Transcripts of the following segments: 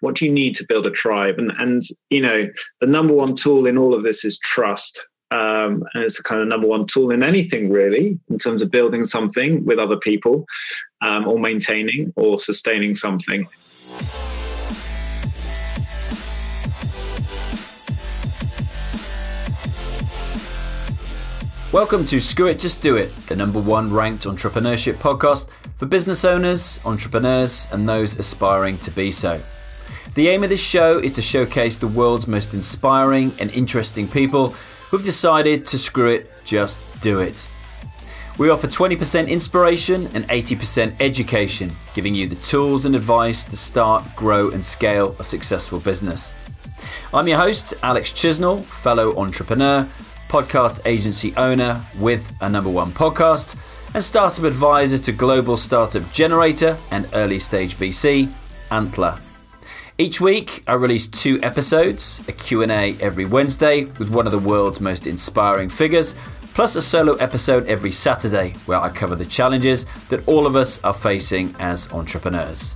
What do you need to build a tribe? And and you know, the number one tool in all of this is trust. Um, and it's the kind of number one tool in anything really in terms of building something with other people um, or maintaining or sustaining something Welcome to Screw It, Just Do It, the number one ranked entrepreneurship podcast for business owners, entrepreneurs, and those aspiring to be so. The aim of this show is to showcase the world's most inspiring and interesting people who've decided to screw it, just do it. We offer 20% inspiration and 80% education, giving you the tools and advice to start, grow, and scale a successful business. I'm your host, Alex Chisnell, fellow entrepreneur podcast agency owner with a number one podcast, and startup advisor to global startup generator and early stage VC, Antler. Each week, I release two episodes, a Q&A every Wednesday with one of the world's most inspiring figures, plus a solo episode every Saturday where I cover the challenges that all of us are facing as entrepreneurs.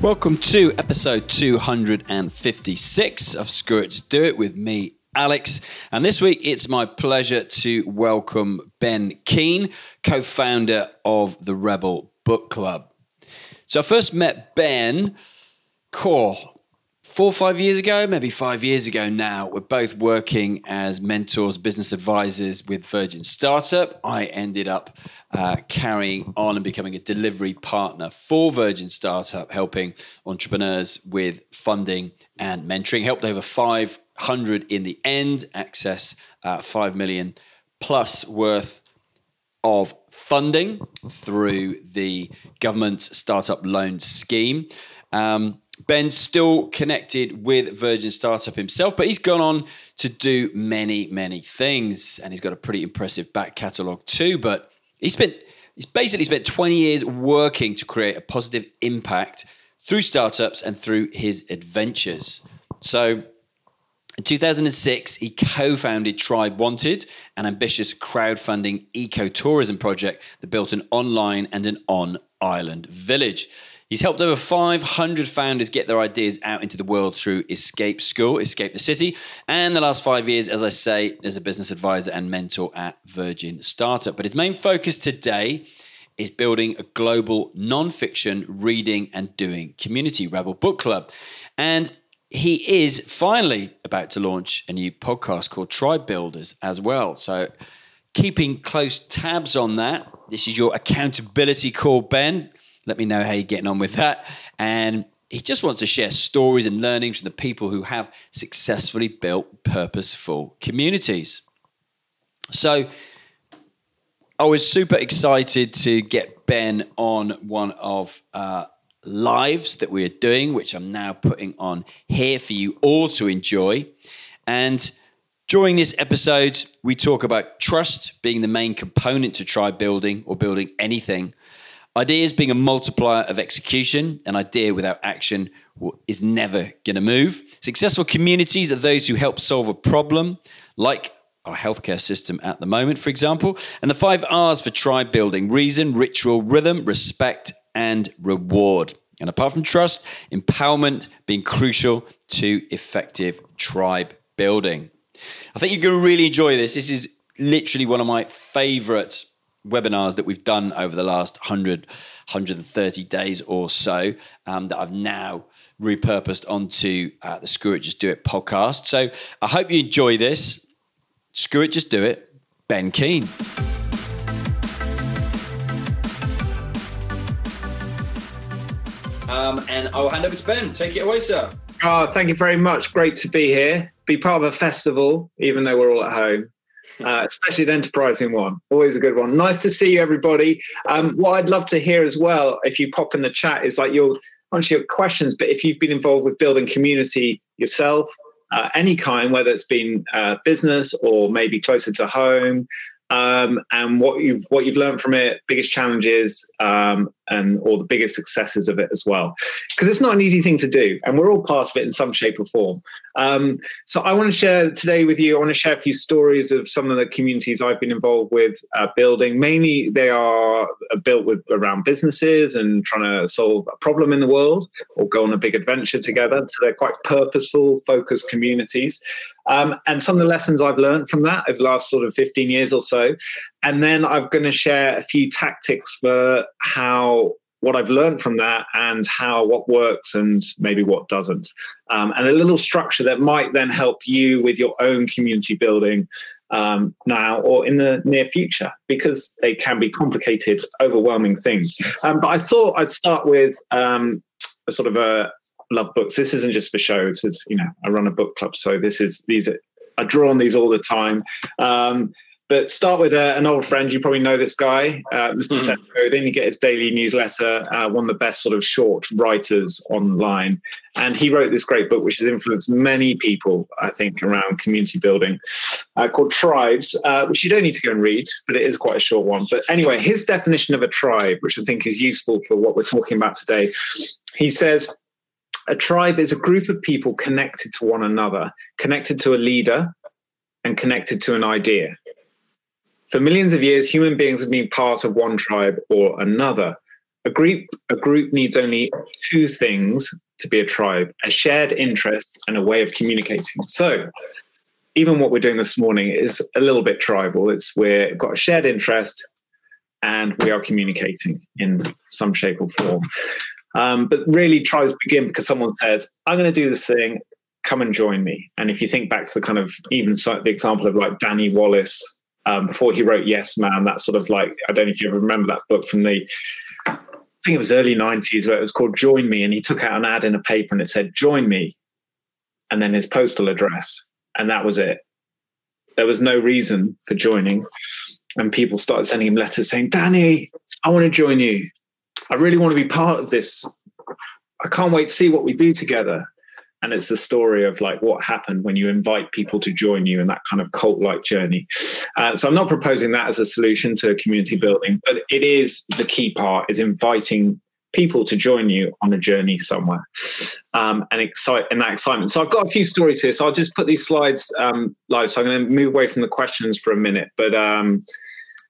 Welcome to episode 256 of Screw It Just Do It with me, Alex. And this week it's my pleasure to welcome Ben Keene, co founder of the Rebel Book Club. So I first met Ben Core four or five years ago, maybe five years ago now. We're both working as mentors, business advisors with Virgin Startup. I ended up uh, carrying on and becoming a delivery partner for Virgin Startup, helping entrepreneurs with funding and mentoring. Helped over 500 in the end access uh, 5 million plus worth of funding through the government's startup loan scheme. Um, Ben's still connected with Virgin Startup himself, but he's gone on to do many, many things. And he's got a pretty impressive back catalogue too. But he spent he's basically spent 20 years working to create a positive impact through startups and through his adventures. So in 2006, he co founded Tribe Wanted, an ambitious crowdfunding ecotourism project that built an online and an on island village. He's helped over 500 founders get their ideas out into the world through Escape School, Escape the City, and the last five years, as I say, as a business advisor and mentor at Virgin Startup. But his main focus today is building a global non-fiction reading and doing community, Rebel Book Club. And he is finally about to launch a new podcast called Tribe Builders as well. So keeping close tabs on that. This is your accountability call, Ben. Let me know how you're getting on with that. And he just wants to share stories and learnings from the people who have successfully built purposeful communities. So I was super excited to get Ben on one of uh, lives that we are doing, which I'm now putting on here for you all to enjoy. And during this episode, we talk about trust being the main component to tribe building or building anything. Ideas being a multiplier of execution, an idea without action is never going to move. Successful communities are those who help solve a problem, like our healthcare system at the moment, for example. And the five R's for tribe building reason, ritual, rhythm, respect, and reward. And apart from trust, empowerment being crucial to effective tribe building. I think you're going to really enjoy this. This is literally one of my favorite webinars that we've done over the last 100, 130 days or so um, that I've now repurposed onto uh, the Screw It Just Do It podcast. So I hope you enjoy this. Screw It Just Do It, Ben Keene. Um, and I'll hand over to Ben. Take it away, sir. Oh, thank you very much. Great to be here. Be part of a festival, even though we're all at home uh, especially an enterprising one. Always a good one. Nice to see you, everybody. Um, what I'd love to hear as well, if you pop in the chat, is like your onto your questions. But if you've been involved with building community yourself, uh, any kind, whether it's been uh, business or maybe closer to home, um, and what you've what you've learned from it, biggest challenges, um, and or the biggest successes of it as well. Because it's not an easy thing to do and we're all part of it in some shape or form. Um, so i want to share today with you i want to share a few stories of some of the communities i've been involved with uh, building. Mainly they are built with around businesses and trying to solve a problem in the world or go on a big adventure together. So they're quite purposeful focused communities. Um, and some of the lessons I've learned from that over the last sort of 15 years or so. And then I'm going to share a few tactics for how what I've learned from that and how what works and maybe what doesn't. Um, and a little structure that might then help you with your own community building um, now or in the near future because they can be complicated, overwhelming things. Um, but I thought I'd start with um, a sort of a, love books. This isn't just for show. It's, it's, you know, I run a book club, so this is these are I draw on these all the time. But start with uh, an old friend. You probably know this guy, uh, Mr. Mm-hmm. Seth Godin. You get his daily newsletter, uh, one of the best sort of short writers online. And he wrote this great book, which has influenced many people, I think, around community building, uh, called Tribes, uh, which you don't need to go and read, but it is quite a short one. But anyway, his definition of a tribe, which I think is useful for what we're talking about today, he says, a tribe is a group of people connected to one another, connected to a leader, and connected to an idea. For millions of years, human beings have been part of one tribe or another. A group, a group needs only two things to be a tribe a shared interest and a way of communicating. So, even what we're doing this morning is a little bit tribal. It's we've got a shared interest and we are communicating in some shape or form. Um, but really tribes begin because someone says, I'm going to do this thing, come and join me. And if you think back to the kind of even the example of like Danny Wallace, um, before he wrote Yes Man, that sort of like, I don't know if you ever remember that book from the, I think it was early 90s where it was called Join Me. And he took out an ad in a paper and it said, Join Me. And then his postal address. And that was it. There was no reason for joining. And people started sending him letters saying, Danny, I want to join you. I really want to be part of this. I can't wait to see what we do together. And it's the story of like what happened when you invite people to join you in that kind of cult like journey. Uh, so I'm not proposing that as a solution to community building, but it is the key part is inviting people to join you on a journey somewhere um, and excite and that excitement. So I've got a few stories here. So I'll just put these slides um, live. So I'm going to move away from the questions for a minute, but um,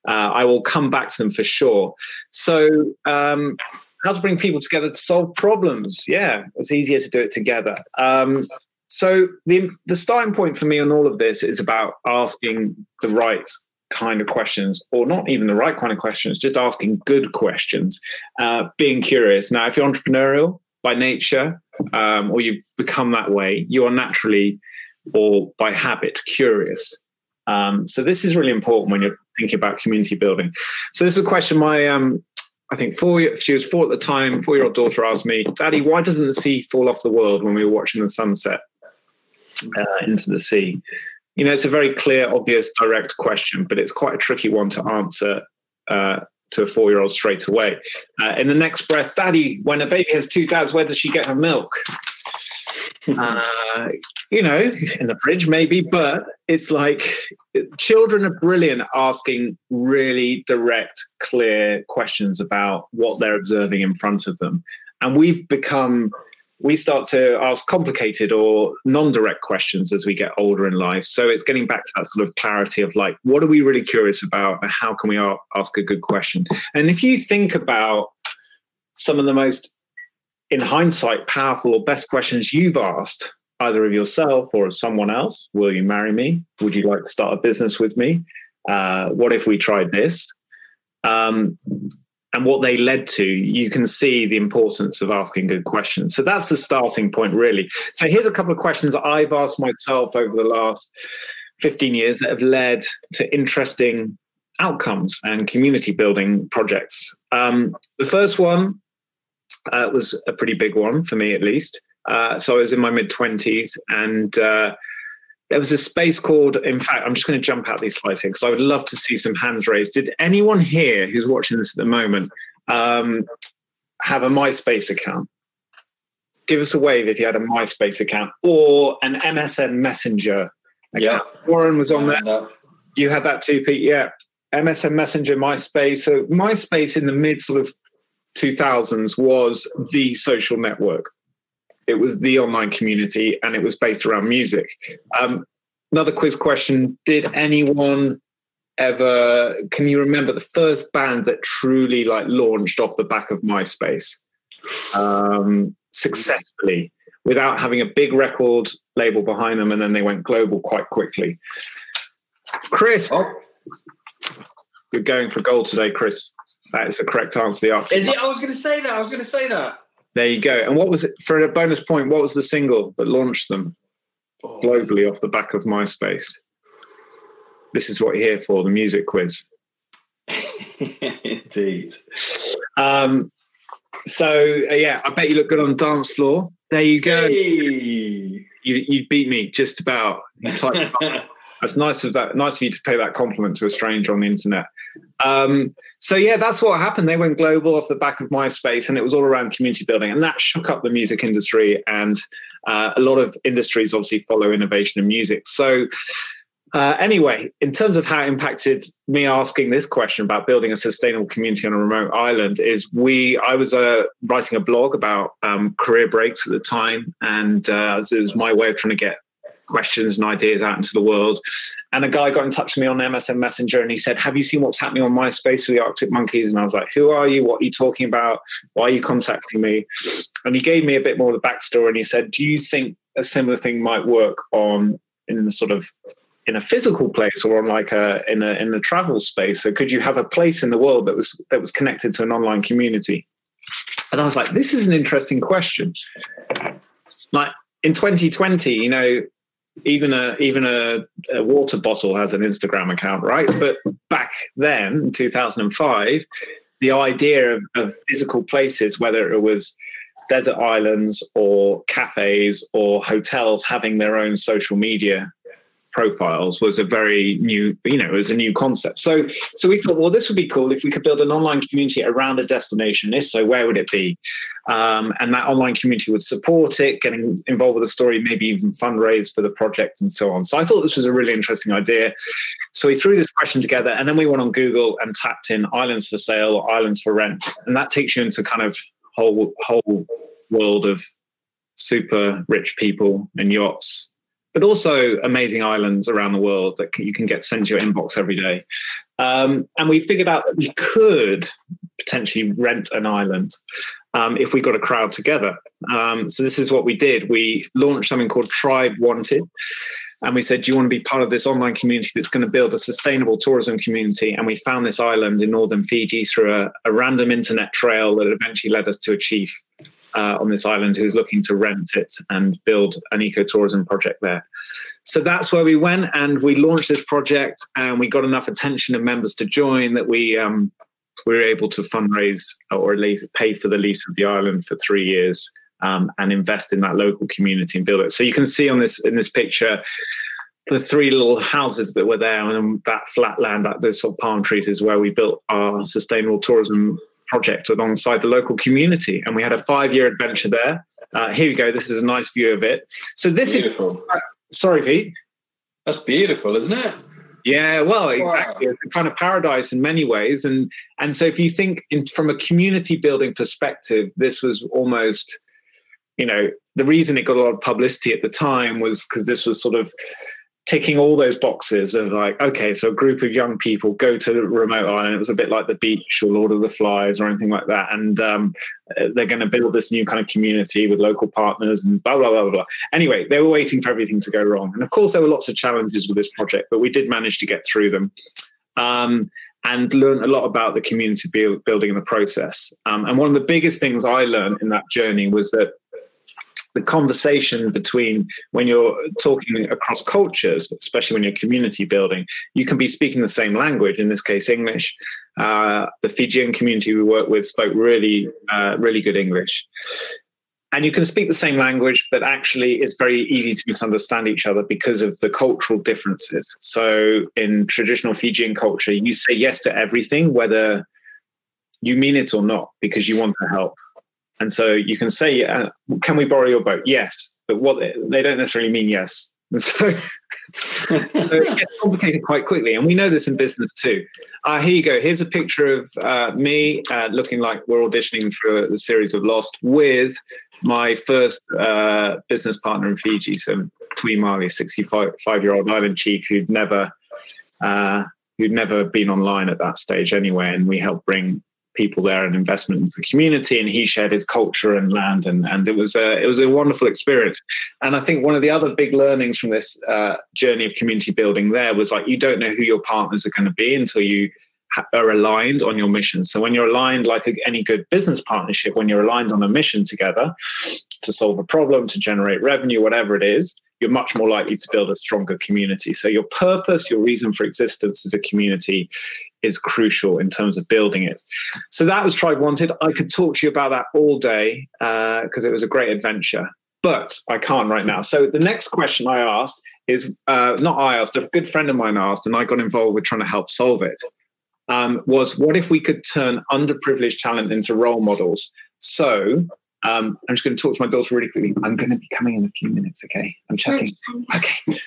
uh, I will come back to them for sure. So, um, how to bring people together to solve problems? Yeah, it's easier to do it together. Um, so the the starting point for me on all of this is about asking the right kind of questions, or not even the right kind of questions, just asking good questions, uh, being curious. Now, if you're entrepreneurial by nature, um, or you've become that way, you are naturally or by habit curious. Um, so this is really important when you're thinking about community building. So this is a question my um, I think four she was four at the time, four year old daughter asked me, Daddy, why doesn't the sea fall off the world when we were watching the sunset uh, into the sea? You know, it's a very clear, obvious, direct question, but it's quite a tricky one to answer uh, to a four year old straight away. Uh, in the next breath, Daddy, when a baby has two dads, where does she get her milk? Uh, you know, in the fridge maybe, but it's like children are brilliant asking really direct, clear questions about what they're observing in front of them. And we've become, we start to ask complicated or non direct questions as we get older in life. So it's getting back to that sort of clarity of like, what are we really curious about and how can we ask a good question? And if you think about some of the most in hindsight, powerful or best questions you've asked, either of yourself or of someone else. Will you marry me? Would you like to start a business with me? Uh, what if we tried this? Um, and what they led to, you can see the importance of asking good questions. So that's the starting point, really. So here's a couple of questions I've asked myself over the last 15 years that have led to interesting outcomes and community building projects. Um, the first one uh, was a pretty big one for me, at least. Uh, so I was in my mid 20s, and uh, there was a space called, in fact, I'm just going to jump out these slides here because I would love to see some hands raised. Did anyone here who's watching this at the moment um, have a MySpace account? Give us a wave if you had a MySpace account or an MSN Messenger account. Yeah. Warren was on that. You had that too, Pete? Yeah. MSN Messenger, MySpace. So MySpace in the mid sort of 2000s was the social network. It was the online community and it was based around music. Um, another quiz question Did anyone ever, can you remember the first band that truly like launched off the back of MySpace um, successfully without having a big record label behind them and then they went global quite quickly? Chris, oh. you're going for gold today, Chris. That is the correct answer. The answer. Is it? I was going to say that. I was going to say that. There you go. And what was it for a bonus point? What was the single that launched them oh. globally off the back of MySpace? This is what you're here for the music quiz. Indeed. Um, so, uh, yeah, I bet you look good on dance floor. There you go. Hey. You, you beat me just about. That's nice of that. Nice of you to pay that compliment to a stranger on the internet. Um, so yeah, that's what happened. They went global off the back of MySpace, and it was all around community building, and that shook up the music industry. And uh, a lot of industries obviously follow innovation in music. So. Uh, anyway, in terms of how it impacted me asking this question about building a sustainable community on a remote island, is we I was uh, writing a blog about um, career breaks at the time, and uh, it was my way of trying to get questions and ideas out into the world. And a guy got in touch with me on MSN Messenger and he said, Have you seen what's happening on MySpace for the Arctic Monkeys? And I was like, Who are you? What are you talking about? Why are you contacting me? And he gave me a bit more of the backstory and he said, Do you think a similar thing might work on in sort of in a physical place or on like a in a in a travel space? So could you have a place in the world that was that was connected to an online community? And I was like, this is an interesting question. Like in 2020, you know, even a even a, a, water bottle has an Instagram account, right? But back then, in 2005, the idea of, of physical places, whether it was desert islands or cafes or hotels having their own social media profiles was a very new you know it was a new concept. So so we thought well this would be cool if we could build an online community around a destination if so where would it be? Um, and that online community would support it getting involved with the story maybe even fundraise for the project and so on. So i thought this was a really interesting idea. So we threw this question together and then we went on google and tapped in islands for sale or islands for rent. And that takes you into kind of whole whole world of super rich people and yachts but also amazing islands around the world that you can get sent to your inbox every day. Um, and we figured out that we could potentially rent an island um, if we got a crowd together. Um, so this is what we did. We launched something called Tribe Wanted. And we said, Do you want to be part of this online community that's going to build a sustainable tourism community? And we found this island in northern Fiji through a, a random internet trail that eventually led us to a chief uh, on this island who's looking to rent it and build an ecotourism project there. So that's where we went and we launched this project and we got enough attention and members to join that we um, we were able to fundraise or at least pay for the lease of the island for three years um, and invest in that local community and build it. So you can see on this in this picture the three little houses that were there and that flat land, that those sort of palm trees, is where we built our sustainable tourism project alongside the local community. And we had a five year adventure there. Uh, here you go. This is a nice view of it. So this beautiful. is. Uh, sorry, Pete. That's beautiful, isn't it? Yeah, well, exactly. Wow. It's a kind of paradise in many ways, and and so if you think in, from a community building perspective, this was almost, you know, the reason it got a lot of publicity at the time was because this was sort of ticking all those boxes of like, okay, so a group of young people go to remote island. It was a bit like the beach or Lord of the Flies or anything like that. And um, they're going to build this new kind of community with local partners and blah, blah, blah, blah. blah. Anyway, they were waiting for everything to go wrong. And of course, there were lots of challenges with this project, but we did manage to get through them. Um, and learn a lot about the community building in the process. Um, and one of the biggest things I learned in that journey was that the conversation between when you're talking across cultures, especially when you're community building, you can be speaking the same language. In this case, English. Uh, the Fijian community we work with spoke really, uh, really good English. And you can speak the same language, but actually, it's very easy to misunderstand each other because of the cultural differences. So, in traditional Fijian culture, you say yes to everything, whether you mean it or not, because you want to help. And so you can say, uh, "Can we borrow your boat?" Yes, but what they don't necessarily mean yes. And so, so it gets complicated quite quickly, and we know this in business too. Uh, here you go. Here's a picture of uh, me uh, looking like we're auditioning for the series of Lost with my first uh, business partner in Fiji. So Tui Mali, 65 year old island chief who'd never uh, who'd never been online at that stage anyway, and we helped bring people there and investment into the community and he shared his culture and land and, and it was a it was a wonderful experience and i think one of the other big learnings from this uh, journey of community building there was like you don't know who your partners are going to be until you are aligned on your mission. So when you're aligned, like any good business partnership, when you're aligned on a mission together to solve a problem, to generate revenue, whatever it is, you're much more likely to build a stronger community. So your purpose, your reason for existence as a community is crucial in terms of building it. So that was Tribe Wanted. I could talk to you about that all day because uh, it was a great adventure. But I can't right now. So the next question I asked is uh, not I asked, a good friend of mine asked, and I got involved with trying to help solve it um, was what if we could turn underprivileged talent into role models? So um, I'm just going to talk to my daughter really quickly. I'm going to be coming in a few minutes. Okay, I'm chatting. Okay.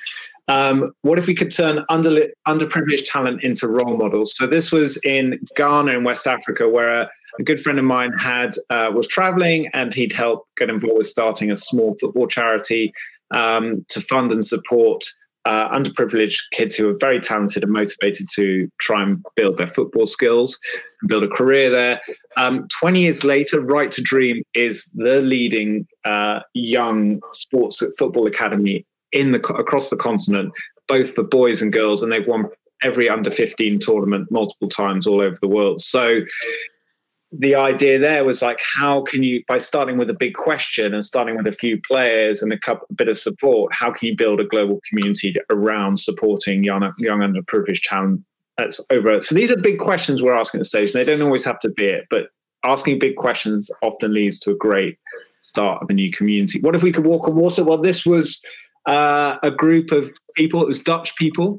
Um, what if we could turn under, underprivileged talent into role models? So this was in Ghana in West Africa, where a, a good friend of mine had uh, was traveling, and he'd help get involved with starting a small football charity um, to fund and support uh, underprivileged kids who are very talented and motivated to try and build their football skills and build a career there. Um, 20 years later, Right to Dream is the leading uh, young sports football academy in the across the continent, both for boys and girls, and they've won every under 15 tournament multiple times all over the world. So the idea there was like how can you by starting with a big question and starting with a few players and a couple a bit of support how can you build a global community around supporting young young underprivileged talent that's over so these are big questions we're asking at the stage they don't always have to be it but asking big questions often leads to a great start of a new community. What if we could walk on water? Well this was uh, a group of people it was dutch people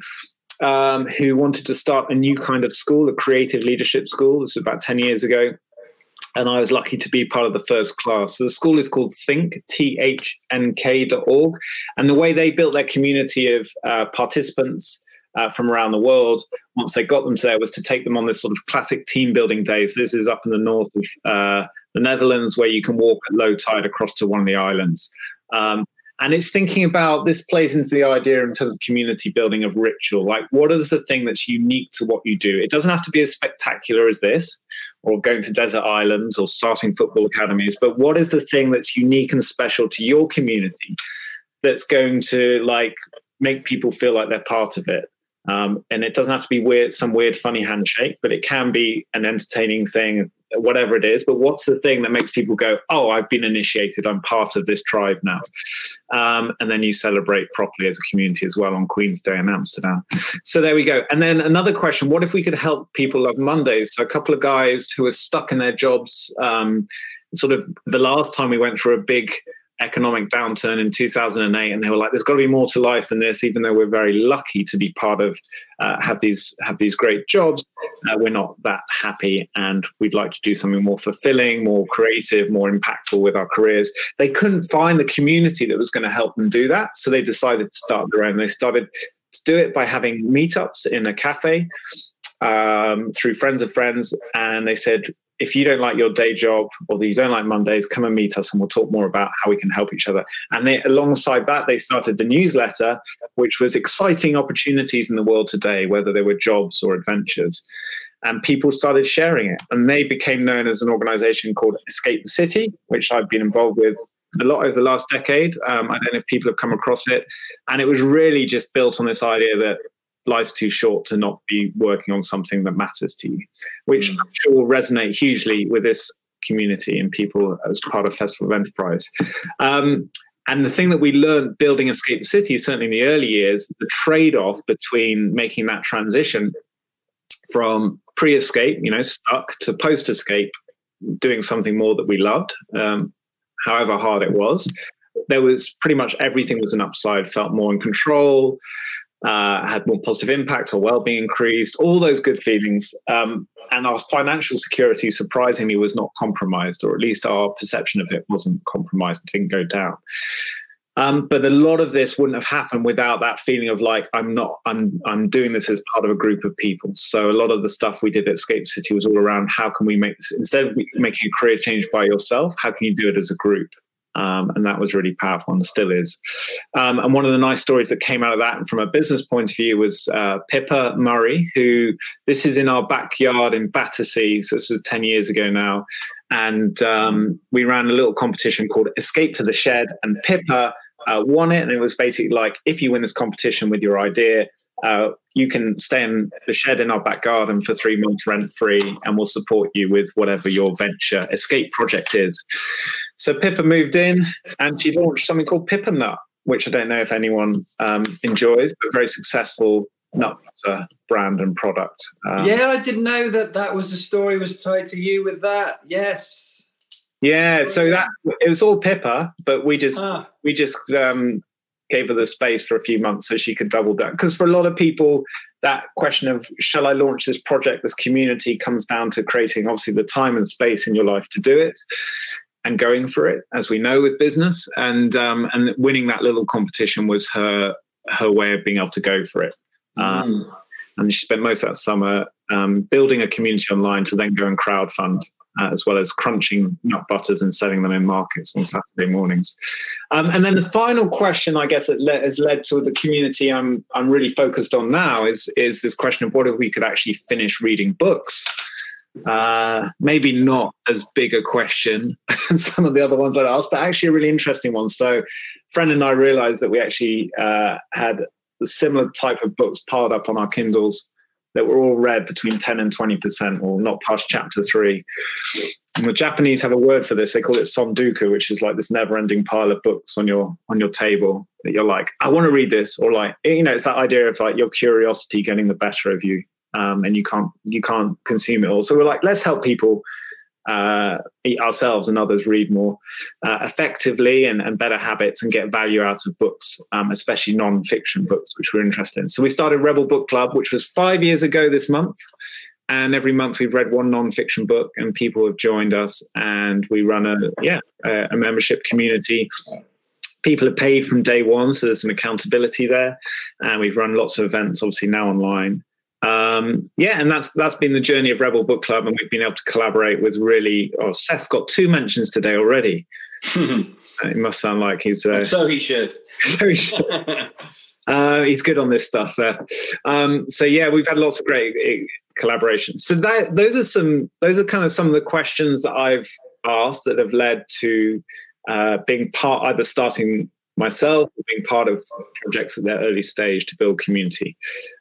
um, who wanted to start a new kind of school, a creative leadership school. This was about 10 years ago. And I was lucky to be part of the first class. So the school is called Think, T H N K.org. And the way they built their community of uh, participants uh, from around the world, once they got them there, was to take them on this sort of classic team building days. This is up in the north of uh, the Netherlands, where you can walk at low tide across to one of the islands. Um, and it's thinking about this plays into the idea in terms of community building of ritual. Like what is the thing that's unique to what you do? It doesn't have to be as spectacular as this or going to desert islands or starting football academies but what is the thing that's unique and special to your community that's going to like make people feel like they're part of it? Um, and it doesn't have to be weird some weird funny handshake but it can be an entertaining thing whatever it is, but what's the thing that makes people go, oh, I've been initiated, I'm part of this tribe now? Um, and then you celebrate properly as a community as well on Queen's Day in Amsterdam. So there we go. And then another question what if we could help people love Mondays? So a couple of guys who are stuck in their jobs, um, sort of the last time we went through a big economic downturn in 2008 and they were like there's got to be more to life than this even though we're very lucky to be part of uh, have these have these great jobs uh, we're not that happy and we'd like to do something more fulfilling more creative more impactful with our careers. They couldn't find the community that was going to help them do that so they decided to start their own. They started to do it by having meetups in a cafe um, through friends of friends and they said if you don't like your day job or you don't like Mondays, come and meet us and we'll talk more about how we can help each other. And they, alongside that, they started the newsletter, which was exciting opportunities in the world today, whether they were jobs or adventures. And people started sharing it. And they became known as an organization called Escape the City, which I've been involved with a lot over the last decade. Um, I don't know if people have come across it. And it was really just built on this idea that life's too short to not be working on something that matters to you, which mm. I'm sure will resonate hugely with this community and people as part of Festival of Enterprise. Um, and the thing that we learned building Escape City, certainly in the early years, the trade off between making that transition from pre escape, you know, stuck to post escape, doing something more that we loved, um, however hard it was. There was pretty much everything was an upside, felt more in control, uh, had more positive impact, our well-being increased, all those good feelings. Um, and our financial security, surprisingly, was not compromised, or at least our perception of it wasn't compromised. It didn't go down. Um, but a lot of this wouldn't have happened without that feeling of like I'm not I'm I'm doing this as part of a group of people. So a lot of the stuff we did at Escape City was all around how can we make this instead of making a career change by yourself, how can you do it as a group? Um, and that was really powerful and still is. Um, and one of the nice stories that came out of that from a business point of view was uh, Pippa Murray, who this is in our backyard in Battersea. So this was 10 years ago now. And um, we ran a little competition called Escape to the Shed. And Pippa uh, won it. And it was basically like if you win this competition with your idea, uh, you can stay in the shed in our back garden for three months rent free, and we'll support you with whatever your venture escape project is. So Pippa moved in, and she launched something called Pip & Nut, which I don't know if anyone um, enjoys, but very successful nut butter brand and product. Um, yeah, I didn't know that that was the story was tied to you with that. Yes. Yeah, so that it was all Pippa, but we just ah. we just um, gave her the space for a few months so she could double down. Because for a lot of people, that question of shall I launch this project, this community, comes down to creating obviously the time and space in your life to do it and going for it, as we know with business. And um, and winning that little competition was her her way of being able to go for it. Um, mm. And she spent most of that summer um, building a community online to then go and crowdfund uh, as well as crunching nut butters and selling them in markets on Saturday mornings. Um, and then the final question, I guess, that le- has led to the community I'm I'm really focused on now is is this question of what if we could actually finish reading books. Uh, maybe not as big a question as some of the other ones I asked, but actually a really interesting one. So, friend and I realized that we actually uh, had a similar type of books piled up on our Kindles that were all read between 10 and 20% or not past chapter three. And the Japanese have a word for this. They call it tsundoku, which is like this never-ending pile of books on your on your table that you're like, I want to read this, or like, you know, it's that idea of like your curiosity getting the better of you, um, and you can't you can't consume it all. So we're like, let's help people uh, ourselves and others read more uh, effectively and, and, better habits and get value out of books, um, especially non-fiction books, which we're interested in. So we started Rebel Book Club, which was five years ago this month. And every month we've read one non-fiction book, and people have joined us, and we run a yeah a, a membership community people are paid from day one, so there's some accountability there. And we've run lots of events, obviously now online um, yeah, and that's that's been the journey of Rebel Book Club, and we've been able to collaborate with really. Oh, Seth's got two mentions today already. it must sound like he's. Uh, so he should. so he should. uh, he's good on this stuff, Seth. Um, so yeah, we've had lots of great uh, collaborations. So that those are some those are kind of some of the questions that I've asked that have led to uh, being part either starting myself being part of projects at their early stage to build community.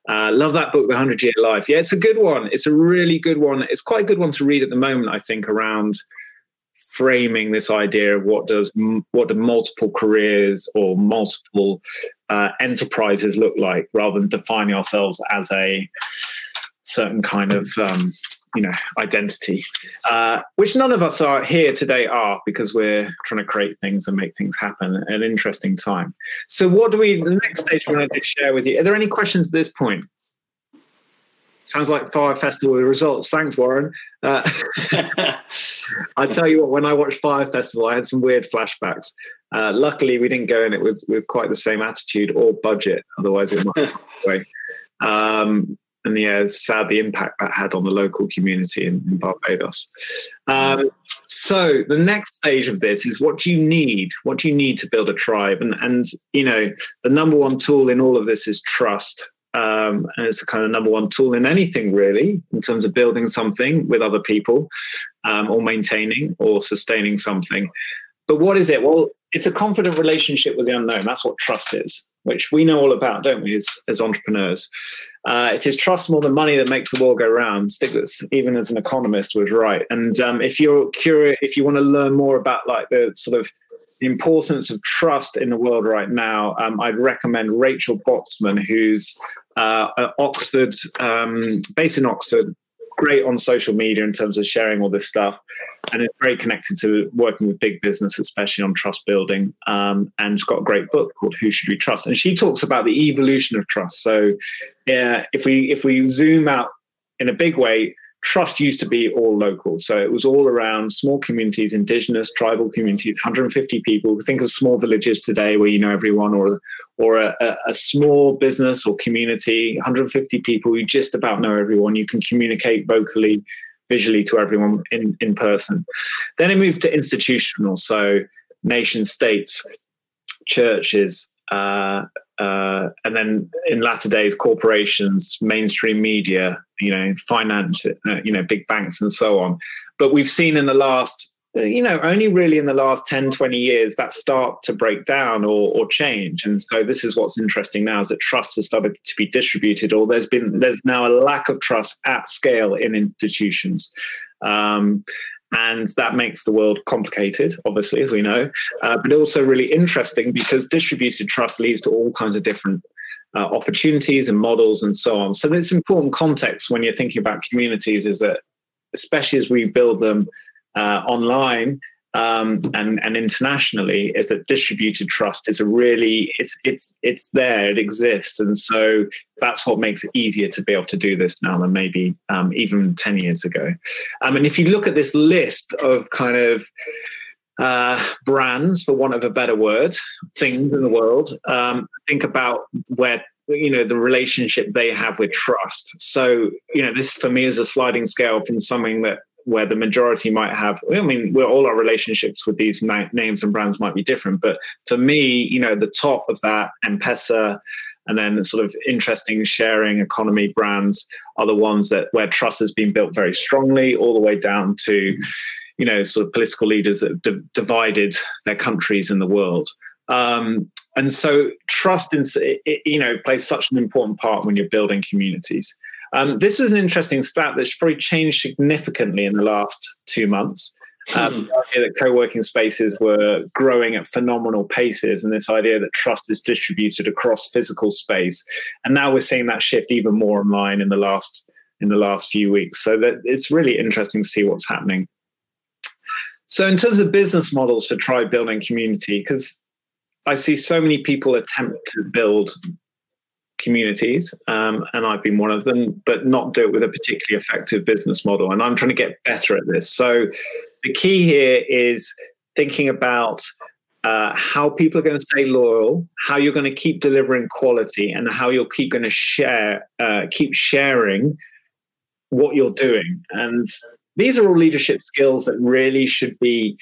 Uh, love that book, The 100 Year Life. Yeah, it's a good one. It's a really good one. It's quite a good one to read at the moment, I think, around framing this idea of what does what do multiple careers or multiple uh, enterprises look like rather than defining ourselves as a certain kind of um, you know identity uh, which none of us are here today are because we're trying to create things and make things happen an interesting time. So what do we the next stage i want to share with you are there any questions at this point? Sounds like Fyre Festival results. Thanks warren. Uh, i tell you what when i watched Fyre Festival i had some weird flashbacks. Uh, luckily we didn't go in it with, with quite the same attitude or budget otherwise it might way um, and yeah, sad the impact that had on the local community in, in Barbados. Um, so the next stage of this is what do you need? What do you need to build a tribe? And and you know the number one tool in all of this is trust. Um, and it's the kind of number one tool in anything really in terms of building something with other people um, or maintaining or sustaining something but what is it well it's a confident relationship with the unknown that's what trust is which we know all about, don't we, as, as entrepreneurs? Uh, it is trust more than money that makes the world go round. Stiglitz, even as an economist, was right. And um, if you're curious, if you want to learn more about like the sort of importance of trust in the world right now, um, I'd recommend Rachel Botsman, who's uh, at Oxford, um, based in Oxford, great on social media in terms of sharing all this stuff and it's very connected to working with big business, especially on trust building. Um, and she's got a great book called "Who Should We Trust," and she talks about the evolution of trust. So, yeah, if we if we zoom out in a big way, trust used to be all local. So it was all around small communities, indigenous, tribal communities, 150 people. Think of small villages today where you know everyone, or or a, a, small business or community, 150 people, you just about know everyone. You can communicate vocally, visually to everyone in, in person. Then it moved to institutional, so nation states, churches, uh, uh, and then in latter days, corporations, mainstream media, you know, finance, uh, you know, big banks and so on. But we've seen in the last, you know, only really in the last 10, 20 years that start to break down or, or change. And so this is what's interesting now is that trust has started to be distributed or there's been, there's now a lack of trust at scale in institutions. Um, and that makes the world complicated, obviously, as we know, uh, but also really interesting because distributed trust leads to all kinds of different uh, opportunities and models and so on. So, this important context when you're thinking about communities is that, especially as we build them uh, online, um, and and internationally is that distributed trust is a really it's it's it's there it exists. And so that's what makes it easier to be able to do this now than maybe um, even 10 years ago. Um, and if you look at this list of kind of uh, brands for want of a better word things in the world um, think about where you know the relationship they have with trust. So you know this for me is a sliding scale from something that where the majority might have i mean we're all our relationships with these na- names and brands might be different. But for me you know the top of that m-pesa and then the sort of interesting sharing economy brands are the ones that where trust has been built very strongly all the way down to you know sort of political leaders that d- divided their countries in the world. Um, and so trust in you know plays such an important part when you're building communities um, this is an interesting stat that's probably changed significantly in the last two months. Um, hmm. that co-working spaces were growing at phenomenal paces, and this idea that trust is distributed across physical space, and now we're seeing that shift even more online in the last in the last few weeks. So that it's really interesting to see what's happening. So, in terms of business models for tribe building community, because I see so many people attempt to build communities, um, and I've been one of them, but not do it with a particularly effective business model. And I'm trying to get better at this. So the key here is thinking about uh, how people are going to stay loyal, how you're going to keep delivering quality, and how you'll keep going to share, uh, keep sharing what you're doing. And these are all leadership skills that really should be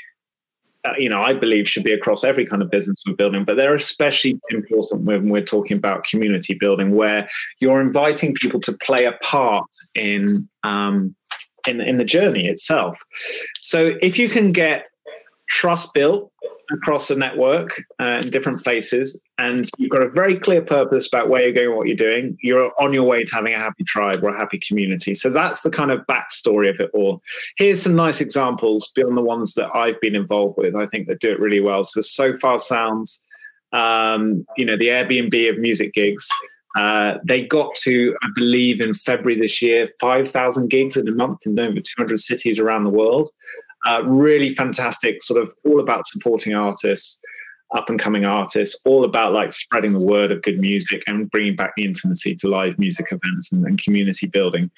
uh, you know, I believe should be across every kind of business we're building, but they're especially important when we're talking about community building, where you're inviting people to play a part in um, in in the journey itself. So if you can get trust built across a network uh, in different places, and you've got a very clear purpose about where you're going, what you're doing, you're on your way to having a happy tribe or a happy community. So that's the kind of backstory of it all. Here's some nice examples beyond the ones that I've been involved with. I think that do it really well. So Sofar Sounds, um, you know, the Airbnb of music gigs. Uh, they got to, I believe, in February this year, 5,000 gigs in a month in over 200 cities around the world. Uh, really fantastic, sort of all about supporting artists, up and coming artists, all about like spreading the word of good music and bringing back the intimacy to live music events and, and community building.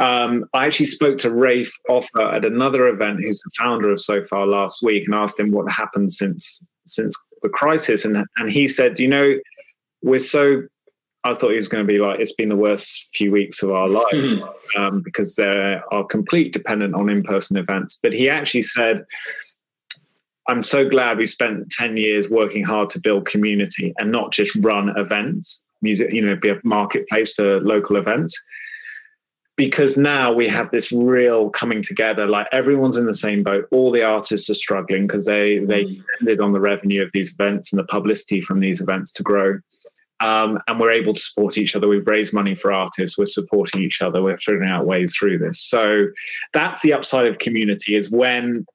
Um, I actually spoke to Rafe Offer at another event, who's the founder of Sofar last week, and asked him what happened since since the crisis, and and he said, you know, we're so I thought he was going to be like, it's been the worst few weeks of our life mm-hmm. um, because they are complete dependent on in person events. But he actually said, I'm so glad we spent 10 years working hard to build community and not just run events, music, you know, be a marketplace for local events. Because now we have this real coming together, like everyone's in the same boat. All the artists are struggling because they they mm. depended on the revenue of these events and the publicity from these events to grow um, and we're able to support each other. We've raised money for artists. We're supporting each other. We're figuring out ways through this. So that's the upside of community is when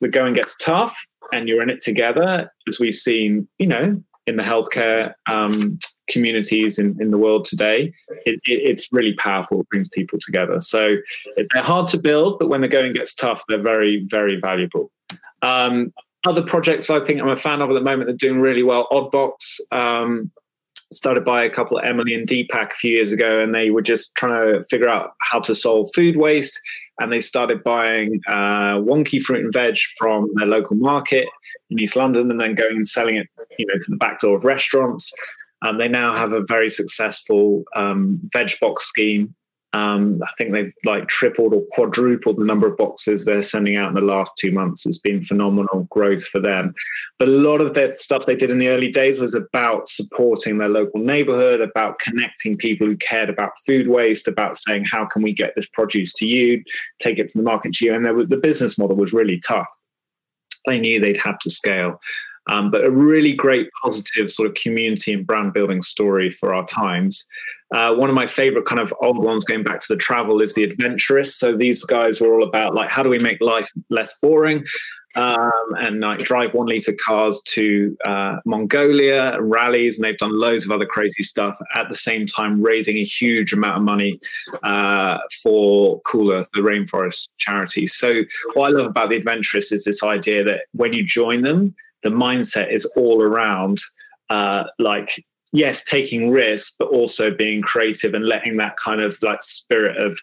the going gets tough and you're in it together, as we've seen, you know, in the healthcare um, communities in, in the world today, it, it, it's really powerful. It brings people together. So they're hard to build, but when the going gets tough, they're very, very valuable. Um, other projects I think I'm a fan of at the moment that are doing really well. Oddbox, um, started by a couple of Emily and Deepak a few years ago, and they were just trying to figure out how to solve food waste. And they started buying uh, wonky fruit and veg from their local market in East London, and then going and selling it, you know, to the back door of restaurants. Um, they now have a very successful um, veg box scheme um, I think they've like tripled or quadrupled the number of boxes they're sending out in the last two months. It's been phenomenal growth for them. But a lot of their stuff they did in the early days was about supporting their local neighborhood, about connecting people who cared about food waste, about saying, how can we get this produce to you, take it from the market to you? And the business model was really tough. They knew they'd have to scale. Um, but a really great positive sort of community and brand building story for our times. Uh, one of my favorite kind of old ones going back to the travel is the Adventurists. So these guys were all about like how do we make life less boring, um, and like drive one liter cars to uh, Mongolia rallies, and they've done loads of other crazy stuff at the same time raising a huge amount of money uh, for Cool Earth, the rainforest charity. So what I love about the Adventurists is this idea that when you join them, the mindset is all around uh, like yes taking risks but also being creative and letting that kind of like spirit of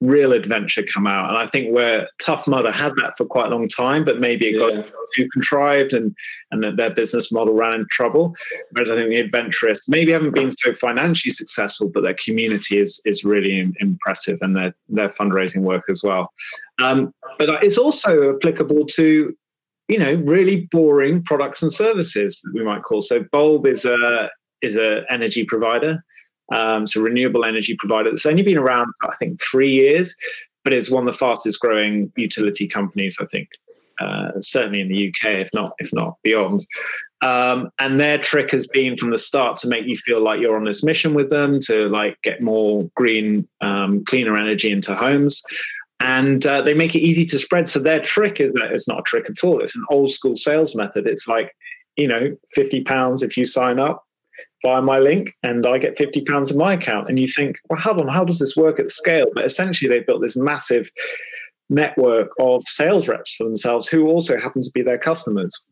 real adventure come out. And i think where tough mudder had that for quite a long time but maybe it yeah. got too contrived and and that their business model ran in trouble. Whereas i think the Adventurists maybe haven't been so financially successful but their community is is really impressive and their their fundraising work as well. Um, but it's also applicable to you know, really boring products and services that we might call. So Bulb is a is a energy provider. Um, it's a renewable energy provider that's only been around, I think, three years, but it's one of the fastest growing utility companies, I think, uh, certainly in the UK, if not if not beyond. Um, and their trick has been from the start to make you feel like you're on this mission with them to like get more green, um, cleaner energy into homes and uh, they make it easy to spread. So their trick is that it's not a trick at all. It's an old school sales method. It's like, you know, fifty pounds if you sign up via my link, and I get fifty pounds in my account. And you think, well, hold on, how does this work at scale? But essentially, they built this massive network of sales reps for themselves who also happen to be their customers.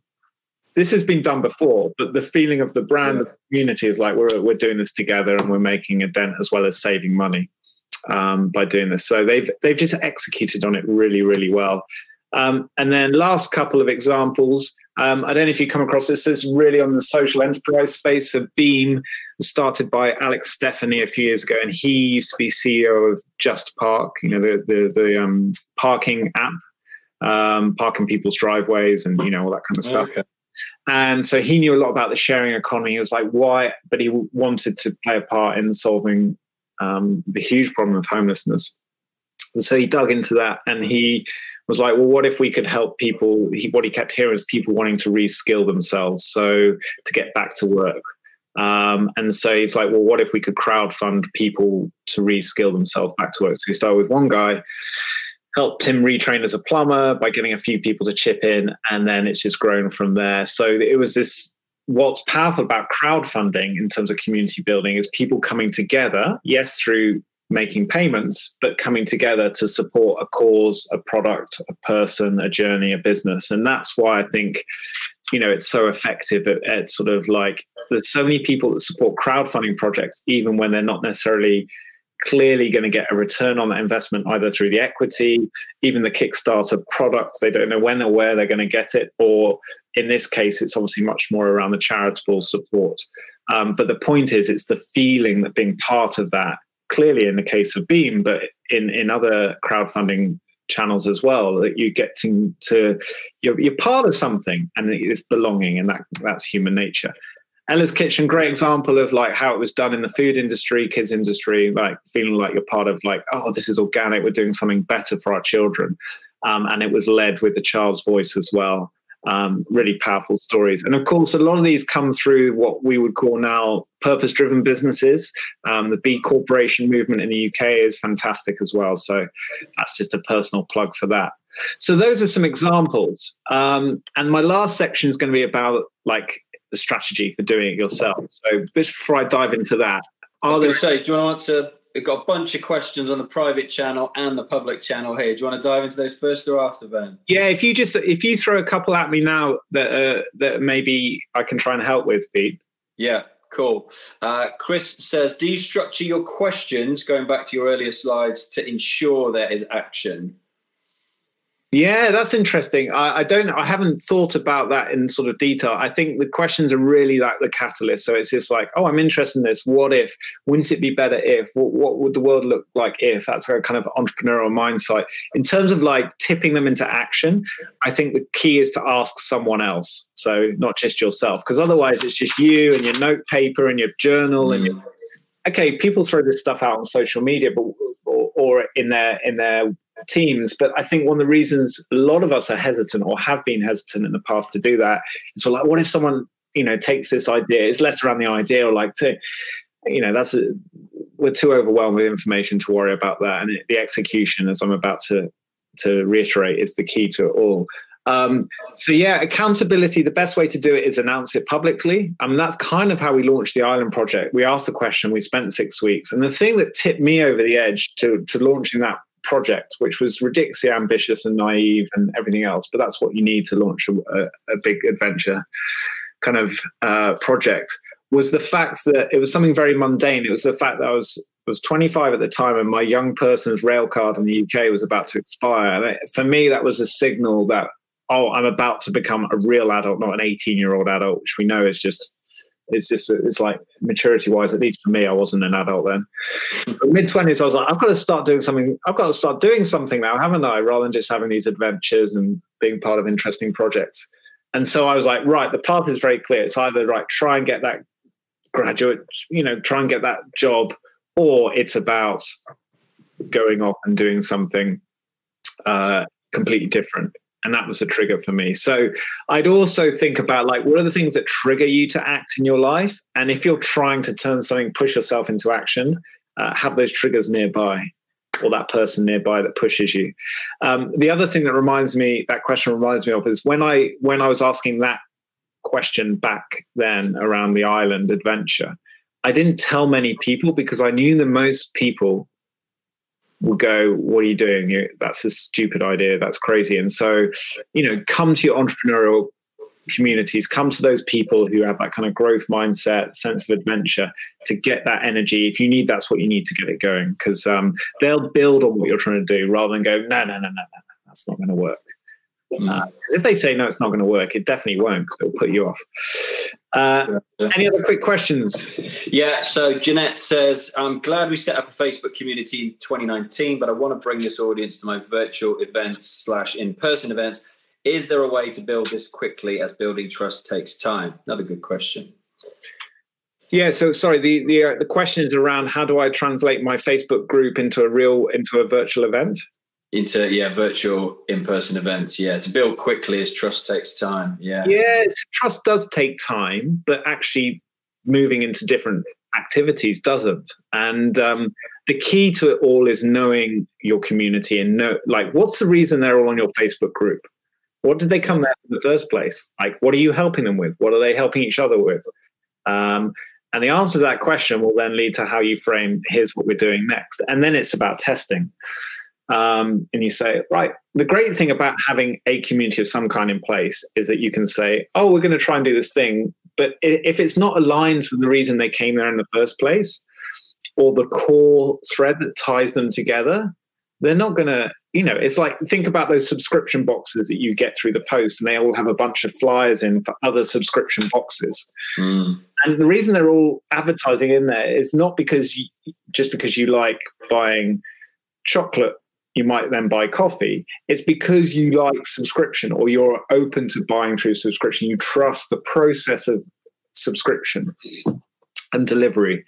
This has been done before, but the feeling of the brand yeah. community is like we're we're doing this together and we're making a dent as well as saving money um, by doing this. So they've they've just executed on it really really well. Um, and then last couple of examples. Um, I don't know if you come across this. This is really on the social enterprise space. A Beam started by Alex Stephany a few years ago, and he used to be CEO of JustPark. You know the the, the um, parking app, um, parking people's driveways, and you know all that kind of stuff. Okay. And so he knew a lot about the sharing economy. He was like, why? But he wanted to play a part in solving um, the huge problem of homelessness. And so he dug into that and he was like, well, what if we could help people? He, what he kept hearing is people wanting to reskill themselves, so to get back to work. Um, and so he's like, well, what if we could crowdfund people to reskill themselves back to work? So he started with one guy, helped him retrain as a plumber by getting a few people to chip in, and then it's just grown from there. So it was this what's powerful about crowdfunding in terms of community building is people coming together, yes, through making payments, but coming together to support a cause, a product, a person, a journey, a business. And that's why I think, you know, it's so effective at, at sort of like there's so many people that support crowdfunding projects, even when they're not necessarily clearly going to get a return on that investment either through the equity, even the Kickstarter product. They don't know when or where they're going to get it, or in this case, it's obviously much more around the charitable support. Um, but the point is, it's the feeling that being part of that. Clearly, in the case of Beam, but in in other crowdfunding channels as well, that you get getting to you're, you're part of something, and it's belonging, and that that's human nature. Ella's Kitchen, great example of like how it was done in the food industry, kids industry, like feeling like you're part of like, oh, this is organic. We're doing something better for our children, um, and it was led with the child's voice as well. Um, really powerful stories, and of course, a lot of these come through what we would call now purpose-driven businesses. Um, the B Corporation movement in the UK is fantastic as well. So that's just a personal plug for that. So those are some examples. Um, and my last section is going to be about like the strategy for doing it yourself. So just before I dive into that, are I was there... say, do you want to answer? We've got a bunch of questions on the private channel and the public channel here. Do you want to dive into those first or after, Ben? Yeah, if you just if you throw a couple at me now that uh, that maybe I can try and help with, Pete. Yeah. Cool. Uh, Chris says, do you structure your questions, going back to your earlier slides, to ensure there is action? Yeah, that's interesting. I, I, don't. I haven't thought about that in sort of detail. I think the questions are really like the catalyst. So it's just like, oh, I'm interested in this. What if? Wouldn't it be better if? What, what would the world look like if? That's a kind of entrepreneurial mindset. In terms of like tipping them into action, I think the key is to ask someone else. So not just yourself, because otherwise it's just you and your note paper and your journal mm. and your. Okay, people throw this stuff out on social media, but or, or in their in their teams. But I think one of the reasons a lot of us are hesitant or have been hesitant in the past to do that is for like, what if someone, you know, takes this idea? It's less around the idea or like to, you know, that's, a, we're too overwhelmed with information to worry about that. And it, the execution, as I'm about to, to reiterate, is the key to it all. Um, so yeah, accountability. The best way to do it is announce it publicly. I mean, that's kind of how we launched the Island Project. We asked the question. We spent six weeks, and the thing that tipped me over the edge to to launching that project, which was ridiculously ambitious and naive and everything else. But that's what you need to launch a, a big adventure kind of uh, project. Was the fact that it was something very mundane. It was the fact that I was I was 25 at the time, and my young person's rail card in the UK was about to expire. And for me, that was a signal that oh, I'm about to become a real adult, not an 18 year old adult, which we know is just it's just it's like maturity wise, at least for me, I wasn't an adult then. Mid twenties, I was like, I've got to start doing something. I've got to start doing something now, haven't I? Rather than just having these adventures and being part of interesting projects. And so I was like, right, the path is very clear. It's either right, try and get that graduate, you know, try and get that job, or it's about going off and doing something uh, completely different and that was a trigger for me. So i'd also think about like what are the things that trigger you to act in your life? And if you're trying to turn something push yourself into action uh, have those triggers nearby or that person nearby that pushes you. Um, the other thing that reminds me that question reminds me of is when i when i was asking that question back then around the island adventure i didn't tell many people because i knew that most people will go, "What are you doing? That's a stupid idea. That's crazy." And so, you know, come to your entrepreneurial communities, come to those people who have that kind of growth mindset, sense of adventure to get that energy. If you need, that's what you need to get it going because um, they'll build on what you're trying to do rather than go, "No, no, no, no, no, that's not going to work." Uh, if they say no, it's not going to work. It definitely won't because it'll put you off. Uh, any other quick questions? Yeah. So Jeanette says, "I'm glad we set up a Facebook community in 2019, but I want to bring this audience to my virtual events slash in person events. Is there a way to build this quickly as building trust takes time?" Another good question. Yeah, so sorry. The the uh, the question is around how do I translate my Facebook group into a real into a virtual event? Into yeah virtual in-person events yeah to build quickly as trust takes time yeah. Yeah trust does take time but actually moving into different activities doesn't. And um, the key to it all is knowing your community and know like what's the reason they're all on your facebook group? What did they come there in the first place? Like what are you helping them with? What are they helping each other with? Um, and the answer to that question will then lead to how you frame here's what we're doing next. And then it's about testing um, and you say, right, the great thing about having a community of some kind in place is that you can say, oh, we're going to try and do this thing. But if it's not aligned to the reason they came there in the first place, or the core thread that ties them together, they're not going to, you know, it's like think about those subscription boxes that you get through the post, and they all have a bunch of flyers in for other subscription boxes. Mm. And the reason they're all advertising in there is not because you, just because you like buying chocolate you might then buy coffee. It's because you like subscription or you're open to buying through subscription. You trust the process of subscription and delivery.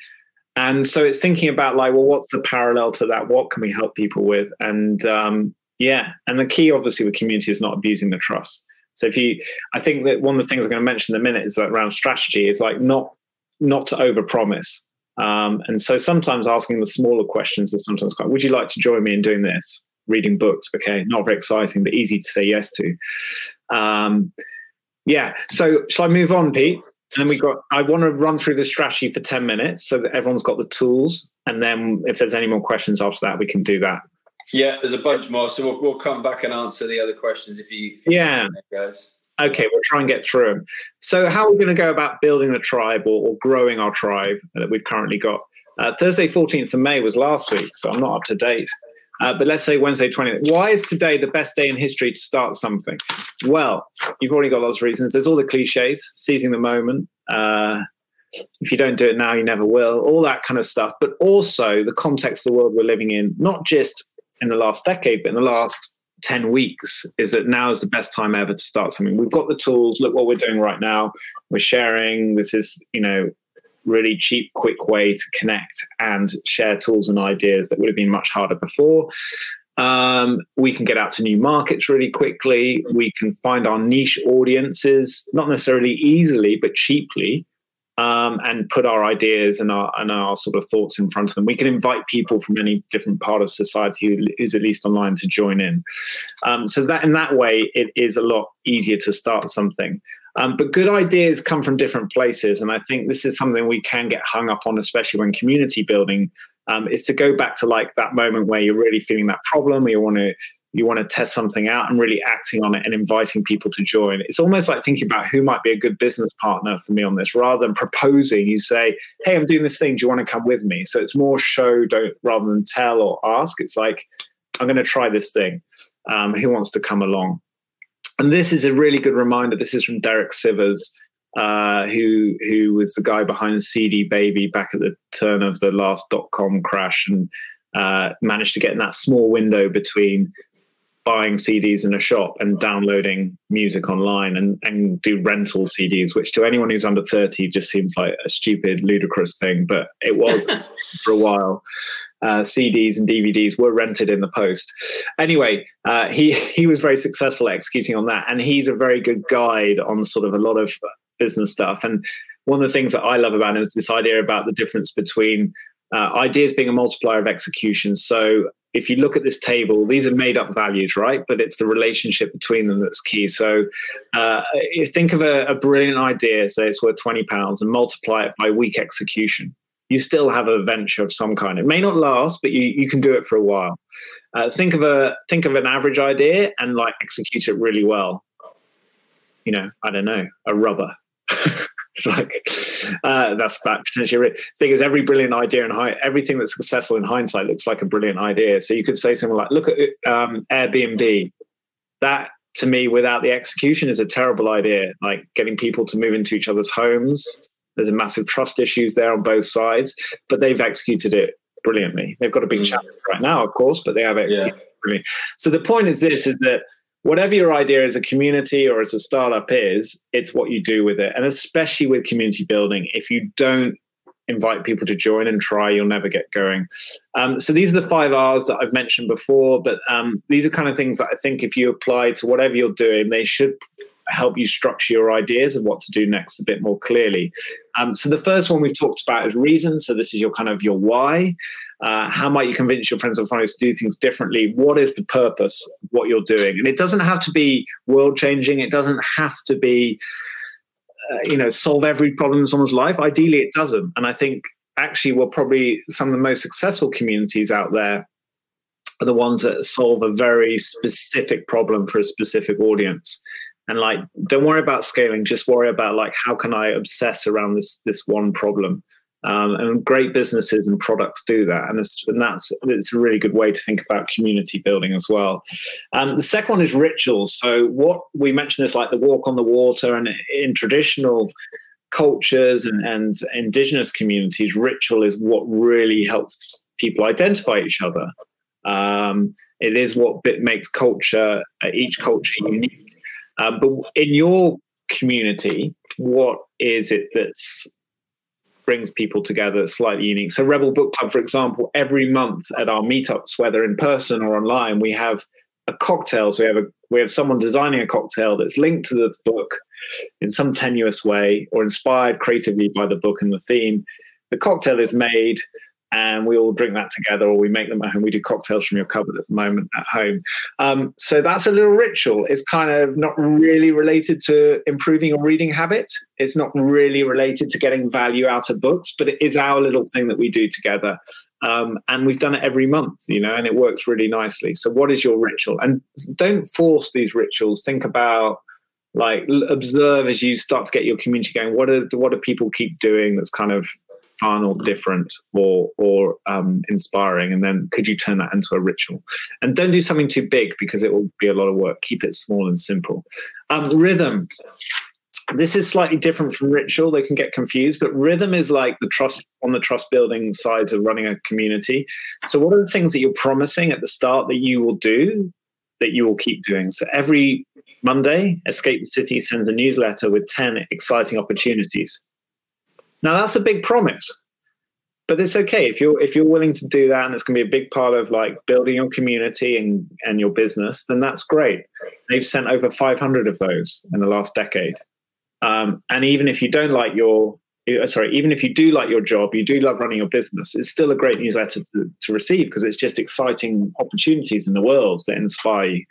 And so it's thinking about like, well, what's the parallel to that? What can we help people with? And um, yeah, and the key obviously with community is not abusing the trust. So if you, I think that one of the things I'm going to mention in a minute is that around strategy is like not not to overpromise. Um, and so sometimes asking the smaller questions is sometimes quite, would you like to join me in doing this? Reading books, okay, not very exciting, but easy to say yes to. Um, yeah. So shall I move on, Pete? And we got. I want to run through the strategy for ten minutes so that everyone's got the tools, and then if there's any more questions after that, we can do that. Yeah, there's a bunch more, so we'll, we'll come back and answer the other questions if you. If you yeah, guys. Okay, we'll try and get through them. So, how are we going to go about building the tribe or, or growing our tribe that we've currently got? Uh, Thursday, 14th of May was last week, so I'm not up to date. Uh, but let's say Wednesday 20th. Why is today the best day in history to start something? Well, you've already got lots of reasons. There's all the cliches, seizing the moment. Uh, if you don't do it now, you never will, all that kind of stuff. But also the context of the world we're living in, not just in the last decade, but in the last 10 weeks, is that now is the best time ever to start something. We've got the tools. Look what we're doing right now. We're sharing. This is, you know, really cheap, quick way to connect and share tools and ideas that would have been much harder before. Um, we can get out to new markets really quickly. We can find our niche audiences, not necessarily easily, but cheaply um, and put our ideas and our and our sort of thoughts in front of them. We can invite people from any different part of society who is at least online to join in. Um, so that in that way, it is a lot easier to start something. Um, but good ideas come from different places, and I think this is something we can get hung up on, especially when community building. Um, is to go back to like that moment where you're really feeling that problem, you want to you want to test something out and really acting on it and inviting people to join. It's almost like thinking about who might be a good business partner for me on this rather than proposing. You say, Hey, I'm doing this thing. Do you want to come with me? So it's more show, don't rather than tell or ask. It's like, I'm going to try this thing. Um, who wants to come along? And this is a really good reminder. This is from Derek Sivers, uh, who who was the guy behind CD Baby back at the turn of the last dot com crash and uh, managed to get in that small window between buying CDs in a shop and downloading music online and, and do rental CDs, which to anyone who's under 30 just seems like a stupid, ludicrous thing. But it was for a while. Uh, CDs and DVDs were rented in the post. Anyway, uh, he he was very successful executing on that, and he's a very good guide on sort of a lot of business stuff. And one of the things that I love about him is this idea about the difference between uh, ideas being a multiplier of execution. So if you look at this table, these are made up values, right? But it's the relationship between them that's key. So uh, think of a, a, brilliant idea, say it's worth 20 pounds, and multiply it by weak execution. You still have a venture of some kind. It may not last, but you, you can do it for a while. Uh, think of a think of an average idea and like execute it really well. You know, I don't know, a rubber. it's like uh, that's bad potentially. Thing is, every brilliant idea and everything that's successful in hindsight looks like a brilliant idea. So you could say something like, "Look at um, Airbnb." That to me, without the execution, is a terrible idea. Like getting people to move into each other's homes. There's a massive trust issues there on both sides, but they've executed it brilliantly. They've got a big mm. challenge right now, of course, but they have executed yeah. brilliantly. So the point is this: is that whatever your idea as a community or as a startup is, it's what you do with it. And especially with community building, if you don't invite people to join and try, you'll never get going. Um, so these are the five R's that I've mentioned before, but um, these are kind of things that I think if you apply to whatever you're doing, they should help you structure your ideas of what to do next a bit more clearly. Um, so the first one we've talked about is reason. So this is your kind of your why. Uh, how might you convince your friends and followers to do things differently? What is the purpose of what you're doing? And it doesn't have to be world changing. It doesn't have to be, uh, you know, solve every problem in someone's life. Ideally, it doesn't. And I think actually, we're probably some of the most successful communities out there are the ones that solve a very specific problem for a specific audience and like don't worry about scaling just worry about like how can i obsess around this this one problem um, and great businesses and products do that. And, and that's it's a really good way to think about community building as well. Um, the second one is rituals. So what we mentioned this like the walk on the water and in traditional cultures and, and indigenous communities ritual is what really helps people identify each other. Um, it is what makes culture uh, each culture unique. Um, but in your community, what is it that's brings people together slightly unique. So Rebel Book Club, for example, every month at our meetups, whether in person or online, we have a cocktail. So we have a we have someone designing a cocktail that's linked to the book in some tenuous way or inspired creatively by the book and the theme. The cocktail is made and we all drink that together or we make them at home. We do cocktails from your cupboard at the moment at home. Um, so that's a little ritual. It's kind of not really related to improving your reading habit. It's not really related to getting value out of books, but it is our little thing that we do together. Um, and we've done it every month, you know, and it works really nicely. So, what is your ritual? And don't force these rituals. Think about like observe as you start to get your community going. What are what do people keep doing that's kind of or different or or um, inspiring? And then could you turn that into a ritual? And don't do something too big because it will be a lot of work. Keep it small and simple. Um, rhythm. This is slightly different from ritual. They can get confused, but rhythm is like the trust on the trust building sides of running a community. So, what are the things that you're promising at the start that you will do that you will keep doing? So, every Monday, Escape the City sends a newsletter with 10 exciting opportunities. Now that's a big promise. But it's okay if you're if you're willing to do that and it's going to be a big part of like building your community and and your business, then that's great. They've sent over 500 of those in the last decade. Um, and even if you don't like your sorry, even if you do like your job, you do love running your business, it's still a great newsletter to, to receive because it's just exciting opportunities in the world that inspire you.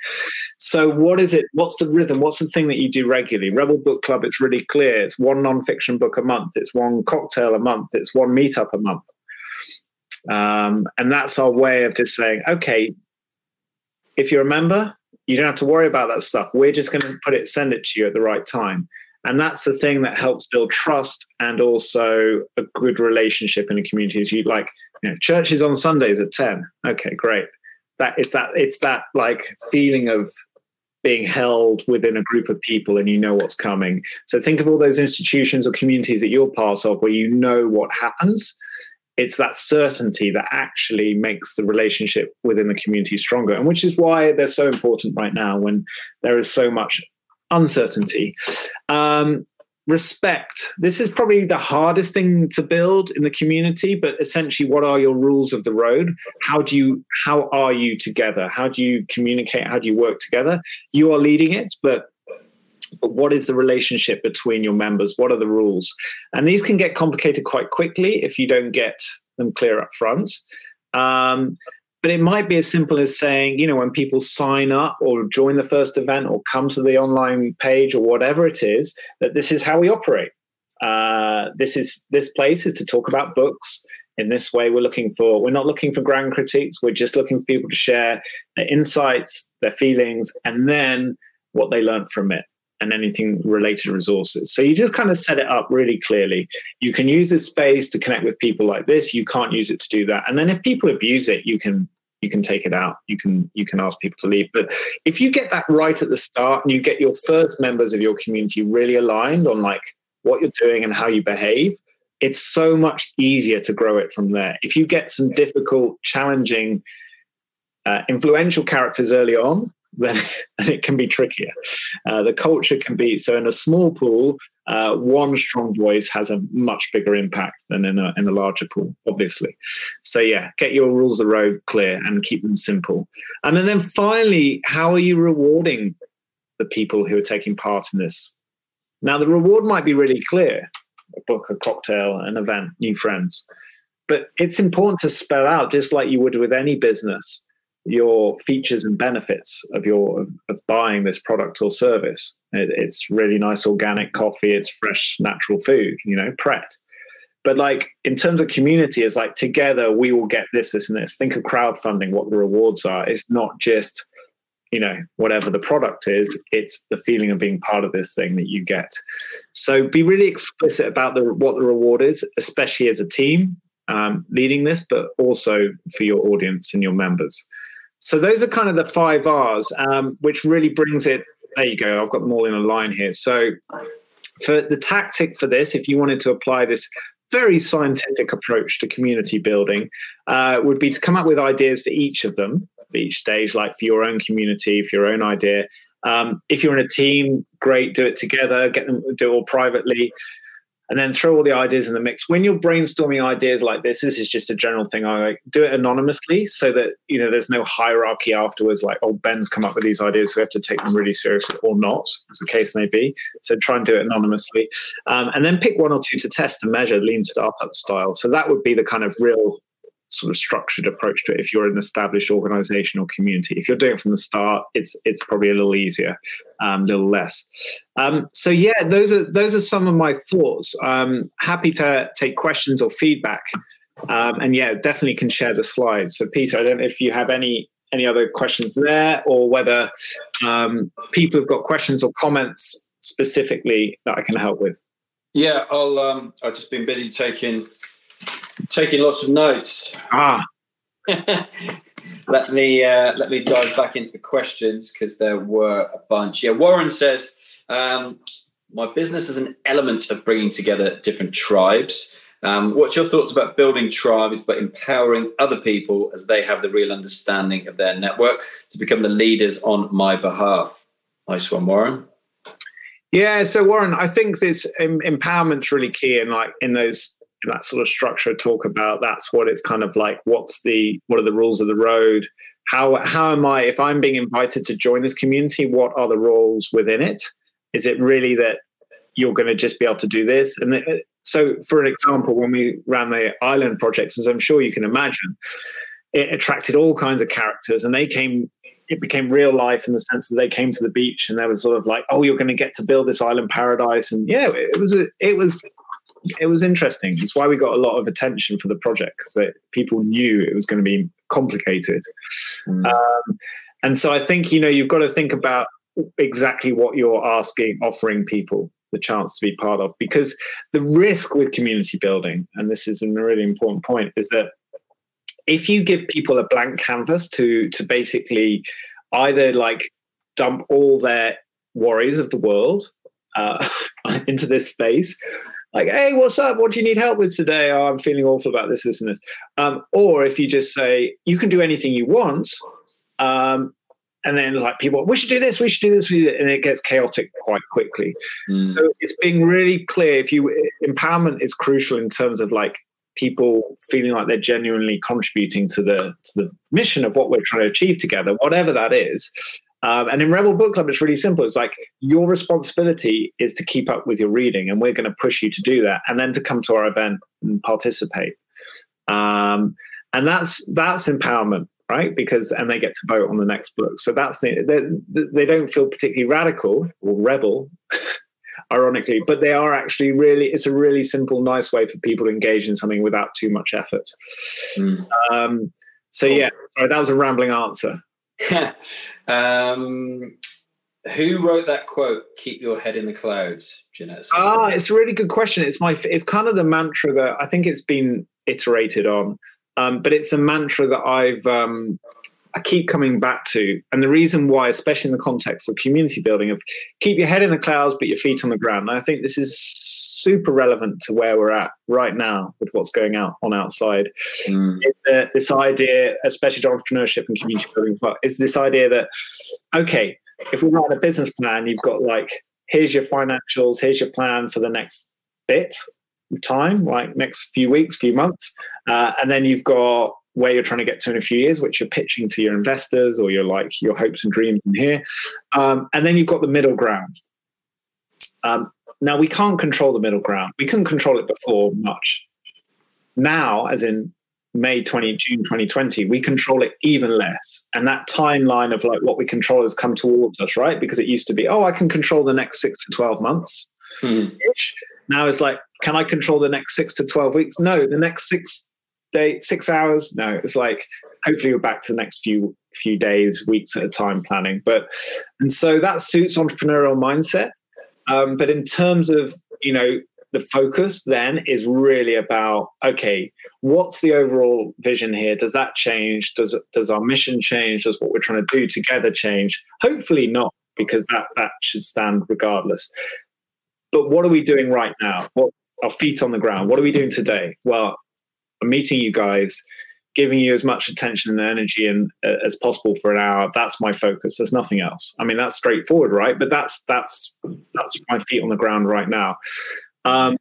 So, what is it? What's the rhythm? What's the thing that you do regularly? Rebel Book Club, it's really clear. It's one nonfiction book a month, it's one cocktail a month, it's one meetup a month. Um, and that's our way of just saying, okay, if you're a member, you don't have to worry about that stuff. We're just going to put it, send it to you at the right time. And that's the thing that helps build trust and also a good relationship in a community. Is you like, you know, churches on Sundays at 10. Okay, great. That it's that it's that like feeling of being held within a group of people and you know what's coming. So think of all those institutions or communities that you're part of where you know what happens. It's that certainty that actually makes the relationship within the community stronger, and which is why they're so important right now when there is so much uncertainty. Um, respect. This is probably the hardest thing to build in the community, but essentially, what are your rules of the road? How do you, how are you together? How do you communicate? How do you work together? You are leading it, but but what is the relationship between your members? What are the rules? And these can get complicated quite quickly if you don't get them clear up front. Um, but it might be as simple as saying, you know, when people sign up or join the first event or come to the online page or whatever it is, that this is how we operate. Uh, this is this place is to talk about books. In this way, we're looking for we're not looking for grand critiques. We're just looking for people to share their insights, their feelings, and then what they learned from it and anything related resources. So you just kind of set it up really clearly. You can use this space to connect with people like this. You can't use it to do that. And then if people abuse it, you can you can take it out. You can you can ask people to leave. But if you get that right at the start and you get your first members of your community really aligned on like what you're doing and how you behave, it's so much easier to grow it from there. If you get some difficult, challenging, uh, influential characters early on, then it can be trickier. Uh, the culture can be so in a small pool. Uh, one strong voice has a much bigger impact than in a in a larger pool, obviously. So yeah, get your rules of the road clear and keep them simple. And then, then finally, how are you rewarding the people who are taking part in this? Now the reward might be really clear: a book, a cocktail, an event, new friends. But it's important to spell out, just like you would with any business your features and benefits of your of, of buying this product or service. It, it's really nice organic coffee. It's fresh natural food. You know, Pret. But like in terms of community, it's like together we will get this, this, and this. Think of crowdfunding. What the rewards are. It's not just you know whatever the product is it's the feeling of being part of this thing that you get so be really explicit about the what the reward is especially as a team um, leading this but also for your audience and your members so those are kind of the five R's, um, which really brings it. There you go. I've got them all in a line here. So for the tactic for this, if you wanted to apply this very scientific approach to community building, uh, would be to come up with ideas for each of them, for each stage, like for your own community, for your own idea. Um, if you're in a team, great, do it together, get them do it all privately and then throw all the ideas in the mix. When you're brainstorming ideas like this, this is just a general thing. I like do it anonymously so that you know there's no hierarchy afterwards. Like, oh, Ben's come up with these ideas, so we have to take them really seriously, or not, as the case may be. So try and do it anonymously, um, and then pick one or two to test and measure, lean startup style. So that would be the kind of real sort of structured approach to it if you're an established organization or community. If you're doing it from the start, it's it's probably a little easier, um, a little less. Um, so yeah, those are those are some of my thoughts. Um, happy to take questions or feedback, um, and yeah, definitely can share the slides. So Peter, I don't know if you have any any other questions there, or whether um, people have got questions or comments specifically that I can help with? Yeah, I'll. Um, I've just been busy taking taking lots of notes. Ah, let me uh, let me dive back into the questions because there were a bunch. Yeah, Warren says um, my business is an element of bringing together different tribes. Um, what's your thoughts about building tribes but empowering other people as they have the real understanding of their network to become the leaders on my behalf? Nice one, Warren. Yeah, so Warren, I think this empowerment's really key in like in those that sort of structure talk about that's what it's kind of like what's the what are the rules of the road? How how am i if i'm being invited to join this community what are the roles within it? Is it really that you're going to just be able to do this? And so for an example when we ran the island projects as i'm sure you can imagine it attracted all kinds of characters and they came it became real life in the sense that they came to the beach and there was sort of like oh you're going to get to build this island paradise. And yeah it was a, it was it was interesting. It's why we got a lot of attention for the project because people knew it was going to be complicated. Mm. Um, and so I think you know you've got to think about exactly what you're asking, offering people the chance to be part of, because the risk with community building, and this is a really important point, is that if you give people a blank canvas to to basically either like dump all their worries of the world uh, into this space like, hey, what's up? What do you need help with today? Oh, I'm feeling awful about this, this, and this. Um, or if you just say, you can do anything you want, um, and then like people, we should do this, we should do this, and it gets chaotic quite quickly. Mm. So it's being really clear. If you empowerment is crucial in terms of like people feeling like they're genuinely contributing to the to the mission of what we're trying to achieve together, whatever that is. Um, and in Rebel Book Club, it's really simple. It's like your responsibility is to keep up with your reading, and we're going to push you to do that, and then to come to our event and participate. Um, and that's that's empowerment, right? Because and they get to vote on the next book. So that's the, they, they don't feel particularly radical or rebel, ironically, but they are actually really. It's a really simple, nice way for people to engage in something without too much effort. Mm. Um, so yeah, sorry, that was a rambling answer. um, who wrote that quote? Keep your head in the clouds, Jeanette. Ah, it's a really good question. It's my. It's kind of the mantra that I think it's been iterated on, um, but it's a mantra that I've um, I keep coming back to. And the reason why, especially in the context of community building, of keep your head in the clouds but your feet on the ground. And I think this is super relevant to where we're at right now with what's going out on outside. Mm. This idea, especially to entrepreneurship and community building, is this idea that okay, if we write a business plan, you've got like here's your financials, here's your plan for the next bit of time, like next few weeks, few months, uh, and then you've got where you're trying to get to in a few years, which you're pitching to your investors or your like your hopes and dreams in here. Um, and then you've got the middle ground. Um, now we can't control the middle ground. We couldn't control it before much. Now, as in May 20, June 2020, we control it even less. And that timeline of like what we control has come towards us, right? Because it used to be, oh, I can control the next six to 12 months. Mm. Now it's like, can I control the next six to 12 weeks? No, the next six day, six hours. No, it's like hopefully we're back to the next few few days, weeks at a time planning. But and so that suits entrepreneurial mindset. Um, but in terms of you know the focus then is really about okay what's the overall vision here? Does that change? Does does our mission change? Does what we're trying to do together change? Hopefully not because that that should stand regardless. But what are we doing right now? What our feet on the ground. What are we doing today? Well meeting you guys, giving you as much attention and energy and uh, as possible for an hour. That's my focus. There's nothing else. I mean, that's straightforward, right? But that's that's that's my feet on the ground right now. Um,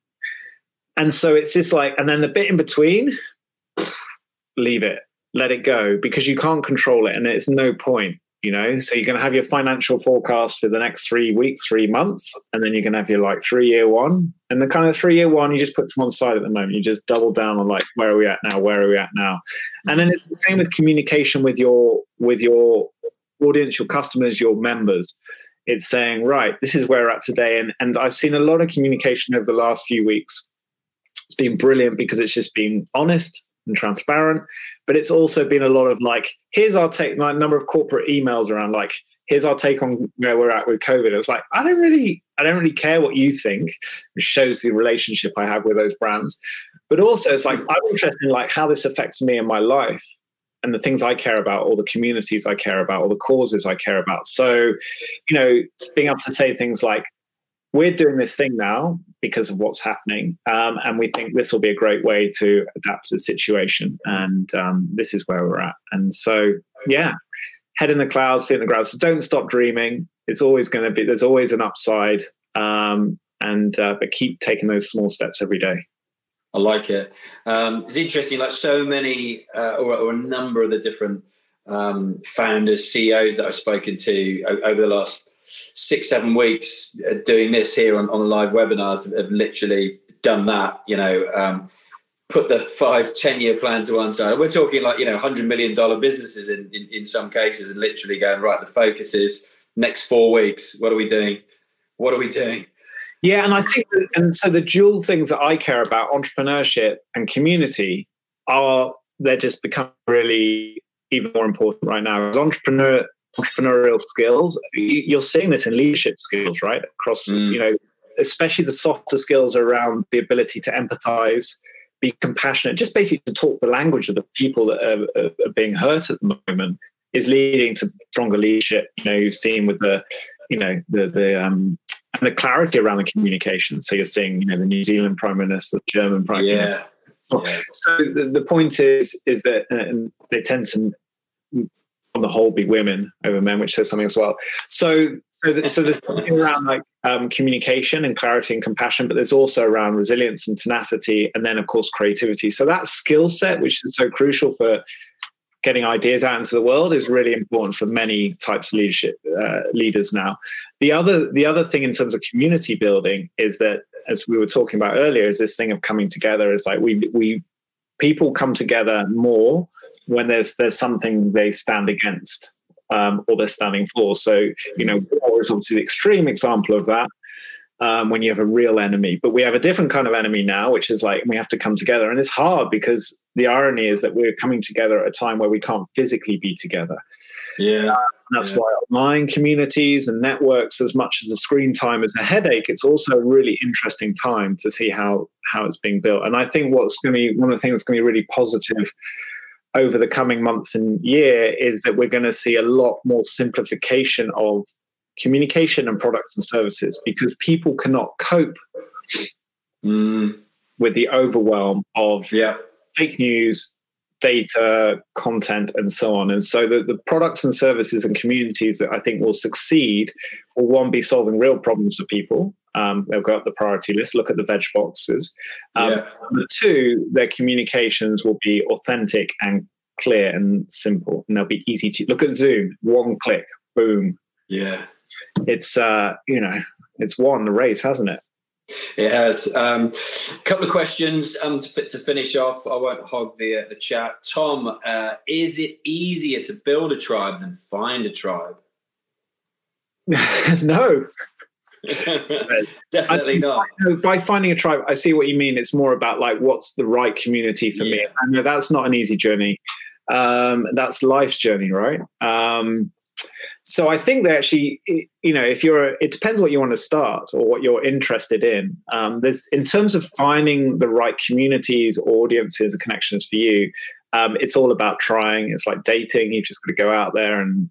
and so it's just like, and then the bit in between, leave it, let it go, because you can't control it, and it's no point you know so you're going to have your financial forecast for the next three weeks three months and then you're going to have your like three year one and the kind of three year one you just put to one side at the moment. You just double down on like where are we at now where are we at now? And then it's the same with communication with your with your audience your customers your members. It's saying right this is where we're at today. And and i've seen a lot of communication over the last few weeks. It's been brilliant because it's just been honest and transparent. But it's also been a lot of like, here's our take, like number of corporate emails around like, here's our take on where we're at with COVID. It was like, I don't really, I don't really care what you think, which shows the relationship I have with those brands. But also it's like I'm interested in like how this affects me in my life and the things I care about, or the communities I care about, or the causes I care about. So, you know, being able to say things like, we're doing this thing now because of what's happening. Um, and we think this will be a great way to adapt to the situation. And um, this is where we're at. And so, yeah, head in the clouds, feet in the ground. So don't stop dreaming. It's always going to be, there's always an upside. Um, and, uh, but keep taking those small steps every day. I like it. Um, it's interesting, like so many, uh, or, or, a number of the different um, founders, CEOs that I've spoken to over the last six, seven weeks uh, doing this here on, on live webinars have, literally done that, you know, um, put the five, 10 year plan to one side. We're talking like, you know, $100 million businesses in, in, in some cases and literally going, right, the focus is next four weeks. What are we doing? What are we doing? Yeah, and I think, that, and so the dual things that I care about, entrepreneurship and community, are they're just become really even more important right now. As entrepreneur entrepreneurial skills. You're seeing this in leadership skills, right? Across, mm. you know, especially the softer skills around the ability to empathize, be compassionate, just basically to talk the language of the people that are, are being hurt at the moment is leading to stronger leadership. You know, you've seen with the, you know, the the um, and the clarity around the communication. So you're seeing, you know, the New Zealand Prime Minister, the German Prime yeah. Minister. So, yeah. so the, the point is, is that uh, they tend to on the whole be women over men, which says something as well. So so, so there's something around like um, communication and clarity and compassion, but there's also around resilience and tenacity, and then of course creativity. So that skill set, which is so crucial for getting ideas out into the world, is really important for many types of leadership uh, leaders now. The other the other thing in terms of community building is that, as we were talking about earlier, is this thing of coming together. Is like we we people come together more when there's there's something they stand against um, or they're standing for. So you know, war is obviously the extreme example of that. Um, when you have a real enemy, but we have a different kind of enemy now, which is like we have to come together, and it's hard because the irony is that we're coming together at a time where we can't physically be together. Yeah. Uh, that's yeah. why online communities and networks, as much as the screen time is a headache, it's also a really interesting time to see how how it's being built. And I think what's going to be one of the things that's going to be really positive over the coming months and year is that we're going to see a lot more simplification of communication and products and services because people cannot cope mm. with the overwhelm of yeah. fake news, data, content, and so on. And so the, the products and services and communities that I think will succeed will one be solving real problems for people. Um, they'll go up the priority list, look at the veg boxes. Um, yeah. Number two, their communications will be authentic and clear and simple, and they'll be easy to look at Zoom. One click, boom. Yeah, it's uh, you know, it's won the race, hasn't it? It has. A um, couple of questions um, to, to, finish off. I won't hog the, uh, the chat. Tom, uh, is it easier to build a tribe than find a tribe? no. Definitely not. By finding a tribe, I see what you mean. It's more about like what's the right community for yeah. me. I know that's not an easy journey. Um, that's life's journey, right? Um, so I think that actually, you know, if you're, it depends what you want to start or what you're interested in. Um, there's in terms of finding the right communities, audiences, and connections for you. Um, it's all about trying. It's like dating. You've just got to go out there and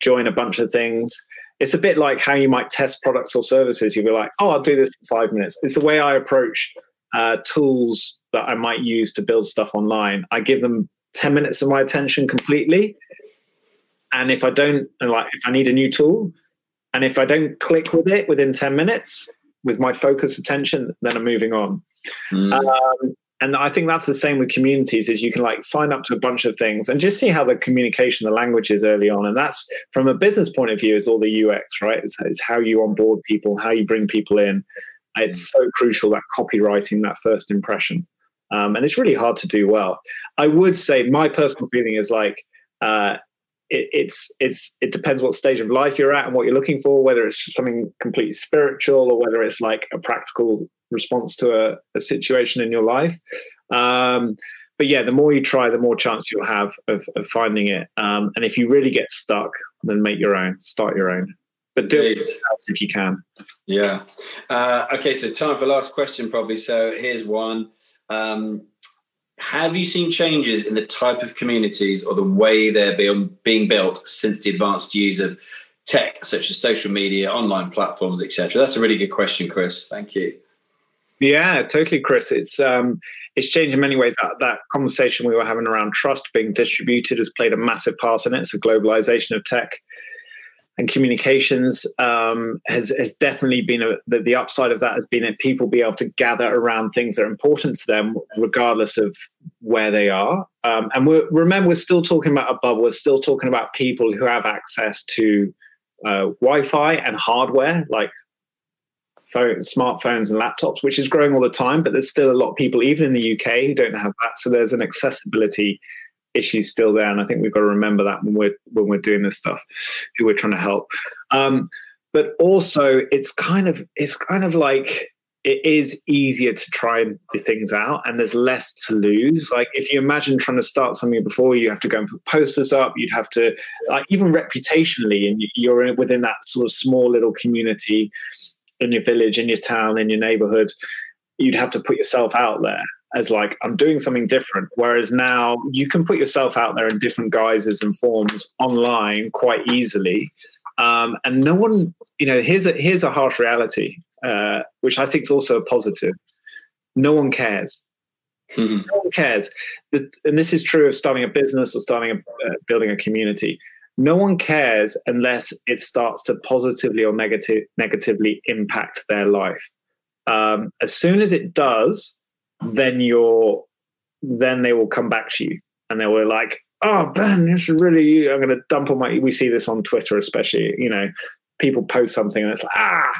join a bunch of things. It's a bit like how you might test products or services. You'll be like, oh, I'll do this for five minutes. It's the way I approach uh, tools that I might use to build stuff online. I give them 10 minutes of my attention completely and if I don't, like, if I need a new tool, and if I don't click with it within 10 minutes with my focus attention, then I'm moving on. Mm. Um, and I think that's the same with communities is you can like sign up to a bunch of things and just see how the communication, the language is early on. And that's from a business point of view is all the UX, right? It's, it's how you onboard people, how you bring people in. It's so crucial that copywriting, that first impression. Um, and it's really hard to do well. I would say my personal feeling is like, uh, it, it's it's it depends what stage of life you're at and what you're looking for, whether it's something completely spiritual or whether it's like a practical response to a, a situation in your life. Um, but yeah, the more you try, the more chance you'll have of, of finding it. Um, and if you really get stuck, then make your own, start your own. But do it if you can. Yeah. Uh, okay, so time for last question, probably. So here's one. Um, have you seen changes in the type of communities or the way they're being, being built since the advanced use of tech, such as social media, online platforms, etc.? That's a really good question, Chris. Thank you. Yeah, totally, Chris. It's um, it's changed in many ways. That that conversation we were having around trust being distributed has played a massive part in it. So globalization of tech and communications um, has has definitely been a, the, the upside of that has been that people be able to gather around things that are important to them, regardless of where they are. Um, and we're, remember, we're still talking about a bubble. We're still talking about people who have access to uh, Wi-Fi and hardware like phone, smartphones and laptops, which is growing all the time. But there's still a lot of people, even in the UK, who don't have that. So there's an accessibility issue still there, and I think we've got to remember that when we're when we're doing this stuff, who we're trying to help. Um, but also, it's kind of it's kind of like it is easier to try the things out and there's less to lose like if you imagine trying to start something before you have to go and put posters up you'd have to like even reputationally and you're within that sort of small little community in your village, in your town, in your neighborhood, you'd have to put yourself out there as like I'm doing something different. Whereas now you can put yourself out there in different guises and forms online quite easily, um, and no one, you know, here's a here's a harsh reality, uh, which I think is also a positive. No one cares. Mm-hmm. No one cares. And this is true of starting a business or starting a uh, building a community no one cares unless it starts to positively or negative, negatively impact their life. Um, as soon as it does, then you're then they will come back to you and they were like, "Oh, Ben, this is really I'm going to dump on my." We see this on Twitter, especially. You know, people post something and it's like, "Ah,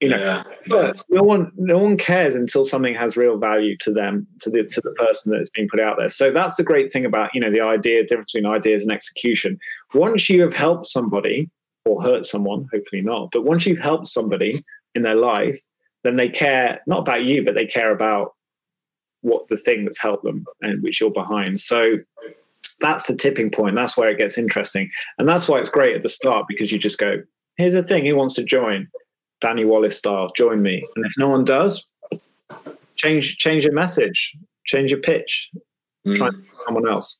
you know yeah. but no one no one cares until something has real value to them to the to the person that is being put out there. So that's the great thing about you know the idea difference between ideas and execution. Once you have helped somebody or hurt someone hopefully not but once you've helped somebody in their life then they care not about you but they care about what the thing that's helped them and which you're behind. So that's the tipping point. That's where it gets interesting. And that's why it's great at the start because you just go here's a thing who wants to join Danny Wallace style, join me. And if no one does, change change your message, change your pitch, mm. try someone else.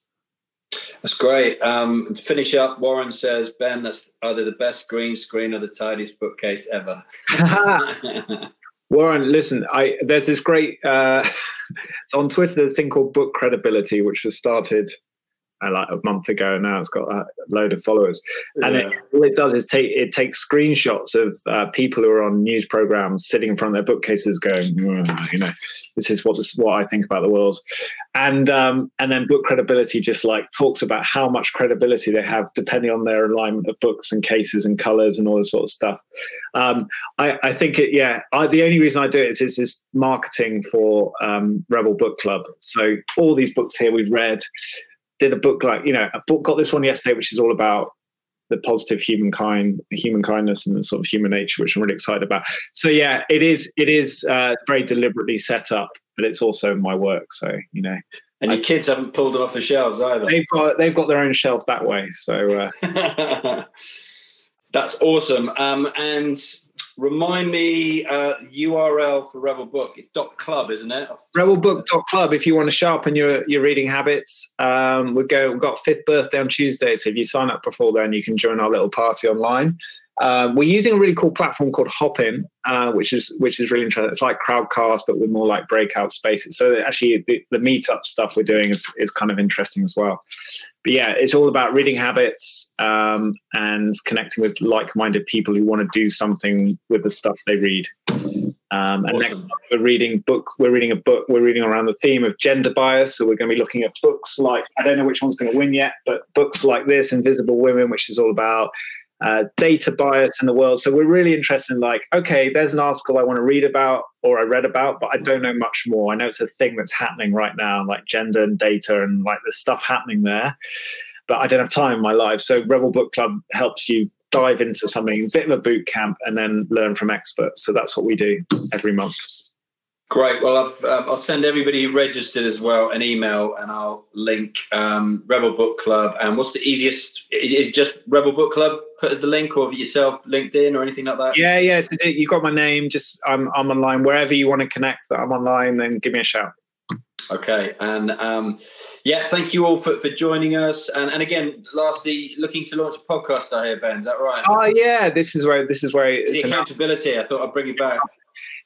That's great. Um, to finish up, Warren says, Ben, that's either the best green screen or the tidiest bookcase ever. Warren, listen, I there's this great uh, it's on Twitter, there's a thing called book credibility, which was started like a month ago. Now it's got a load of followers, and yeah. it, all it does is take it takes screenshots of uh, people who are on news programs sitting in front of their bookcases, going, you know, this is what this what I think about the world, and um, and then book credibility just like talks about how much credibility they have depending on their alignment of books and cases and colors and all this sort of stuff. Um, I, I think it, yeah. I, the only reason I do it is is this marketing for um, Rebel Book Club. So all these books here we've read did a book like you know a book got this one yesterday which is all about the positive humankind human kindness and the sort of human nature which i'm really excited about. So yeah it is it is uh, very deliberately set up but it's also my work so you know. And your I, kids haven't pulled them off the shelves either. They've got they've got their own shelf that way so uh, that's awesome um, and Remind me uh, URL for Rebel Book. It's dot club, isn't it? Rebelbook.club. If you want to sharpen your, your reading habits, um, we go. We've got fifth birthday on Tuesday, so if you sign up before then, you can join our little party online. Uh, we're using a really cool platform called Hopin, uh, which is which is really interesting. It's like Crowdcast, but with more like breakout spaces. So actually, the, the meetup stuff we're doing is is kind of interesting as well. But yeah, it's all about reading habits um, and connecting with like-minded people who want to do something with the stuff they read. Um, and awesome. next we're reading book. We're reading a book. We're reading around the theme of gender bias. So we're going to be looking at books like I don't know which one's going to win yet, but books like this, Invisible Women, which is all about uh, data bias in the world. So we're really interested in like, okay, there's an article I want to read about or I read about, but I don't know much more. I know it's a thing that's happening right now, like gender and data and like there's stuff happening there, but I don't have time in my life. So Rebel Book Club helps you dive into something, a bit of a boot camp, and then learn from experts. So that's what we do every month. Great. Well, I've, um, I'll send everybody who registered as well an email, and I'll link um, Rebel Book Club. And what's the easiest? Is just Rebel Book Club put as the link, or yourself LinkedIn or anything like that? Yeah, yeah. So you got my name. Just I'm I'm online wherever you want to connect. That I'm online. Then give me a shout. Okay, and um, yeah, thank you all for, for joining us. And and again, lastly, looking to launch a podcast. I hear Ben. Is that right? Oh yeah, this is where this is where the accountability. I thought I'd bring it back.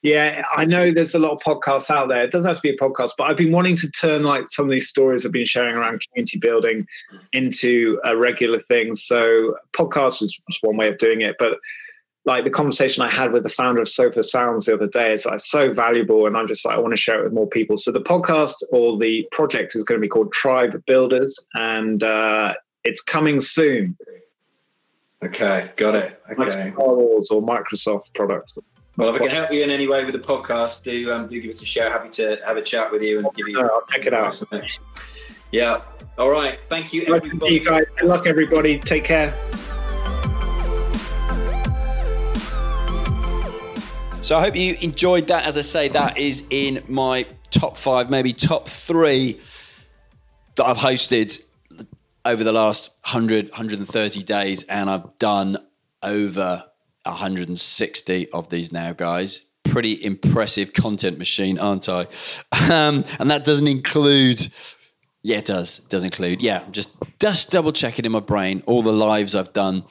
Yeah, I know there's a lot of podcasts out there. It doesn't have to be a podcast, but I've been wanting to turn like some of these stories I've been sharing around community building into a regular thing. So podcast was just one way of doing it, but like the conversation I had with the founder of Sofar Sounds the other day is like so valuable, and I'm just like I want to share it with more people. So the podcast or the project is going to be called Tribe Builders, and uh, it's coming soon. Okay, got it. Okay. Like Star Wars or Microsoft products. Well, if I can help you in any way with the podcast, do um, do give us a shout. Happy to have a chat with you and give you. I'll check it out. Yeah. All right. Thank you, everybody. You guys. Good luck, everybody. Take care. So I hope you enjoyed that. As I say, that is in my top five, maybe top three that I've hosted over the last 100, 130 days, and I've done over 160 of these now, guys. Pretty impressive content machine, aren't I? Um, and that doesn't include. Yeah, it does. It does include. Yeah, just just double checking in my brain all the lives I've done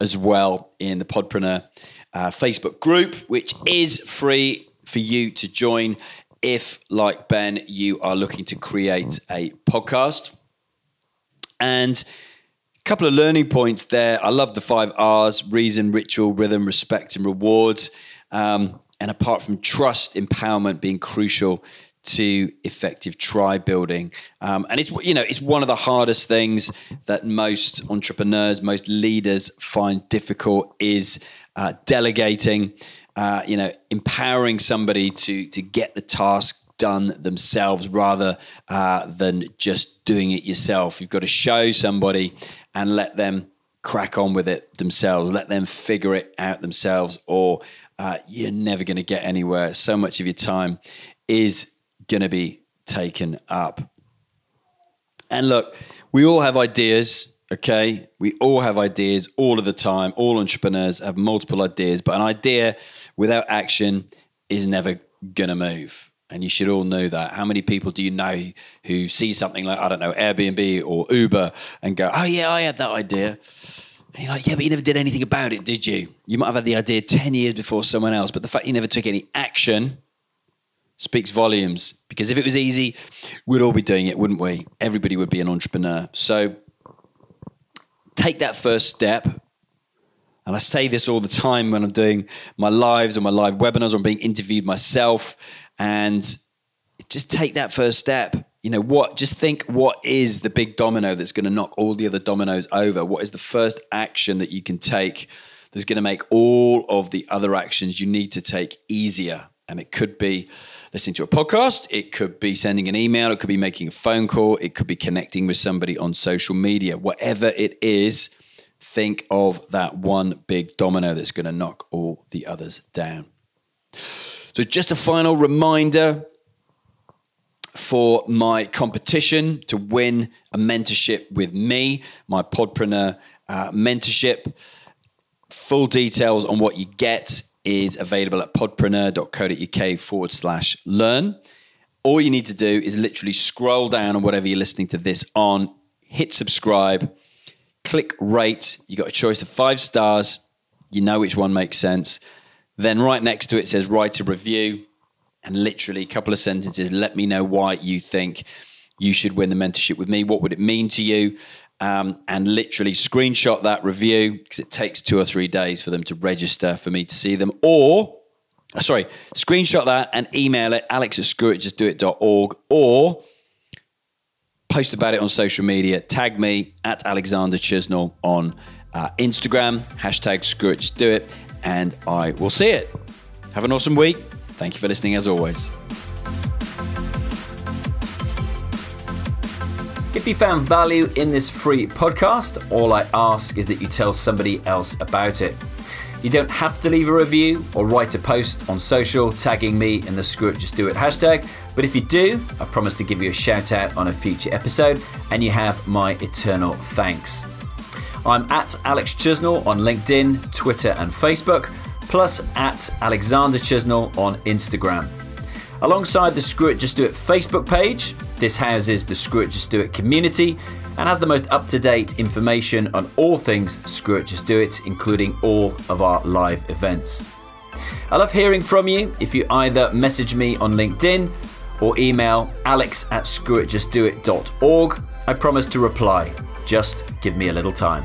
as well in the Podpreneur uh, Facebook group, which is free for you to join if, like Ben, you are looking to create a podcast. And couple of learning points there. I love the five R's reason, ritual, rhythm, respect, and rewards. Um, and apart from trust, empowerment being crucial to effective tribe building. Um, and it's you know it's one of the hardest things that most entrepreneurs, most leaders find difficult is uh, delegating. Uh, you know, empowering somebody to to get the task done themselves rather uh, than just doing it yourself. You've got to show somebody and let them crack on with it themselves, let them figure it out themselves, or uh, you're never going to get anywhere. So much of your time is going to be taken up. And look, we all have ideas, okay? We all have ideas all of the time. All entrepreneurs have multiple ideas, but an idea without action is never going to move. And you should all know that. How many people do you know who see something like, I don't know, Airbnb or Uber and go, oh, yeah, I had that idea. And you're like, yeah, but you never did anything about it, did you? You might have had the idea 10 years before someone else, but the fact you never took any action speaks volumes. Because if it was easy, we'd all be doing it, wouldn't we? Everybody would be an entrepreneur. So take that first step. And I say this all the time when I'm doing my lives or my live webinars or I'm being interviewed myself and just take that first step. You know what just think what is the big domino that's going to knock all the other dominoes over? What is the first action that you can take that's going to make all of the other actions you need to take easier? And it could be listening to a podcast it could be sending an email it could be making a phone call it could be connecting with somebody on social media. Whatever it is think of that one big domino that's going to knock all the others down so, just a final reminder for my competition to win a mentorship with me, my Podpreneur uh, mentorship. Full details on what you get is available at podpreneur.co.uk forward slash learn. All you need to do is literally scroll down on whatever you're listening to this on, hit subscribe, click rate. You got a choice of five stars. You know which one makes sense. Then right next to it says write a review and literally a couple of sentences. Let me know why you think you should win the mentorship with me. What would it mean to you? Um, and literally screenshot that review because it takes two or three days for them to register for me to see them. Or, uh, sorry, screenshot that and email it, alex at screwitjustdoit.org or post about it on social media. Tag me at Alexander Chisnall on uh, Instagram, hashtag screwitjustdoit and I will see it. Have an awesome week. Thank you for listening as always. If you found value in this free podcast, all I ask is that you tell somebody else about it. You don't have to leave a review or write a post on social tagging me in the Screw It Just Do It hashtag, but if you do, I promise to give you a shout out on a future episode and you have my eternal thanks. I'm at Alex Chisnall on LinkedIn, Twitter, and Facebook, plus at Alexander Chisnall on Instagram. Alongside the Screw It Just Do It Facebook page, this houses the Screw It Just Do It community and has the most up to date information on all things Screw It Just Do It, including all of our live events. I love hearing from you if you either message me on LinkedIn or email alex at screwitjustdoit.org. I promise to reply. Just give me a little time.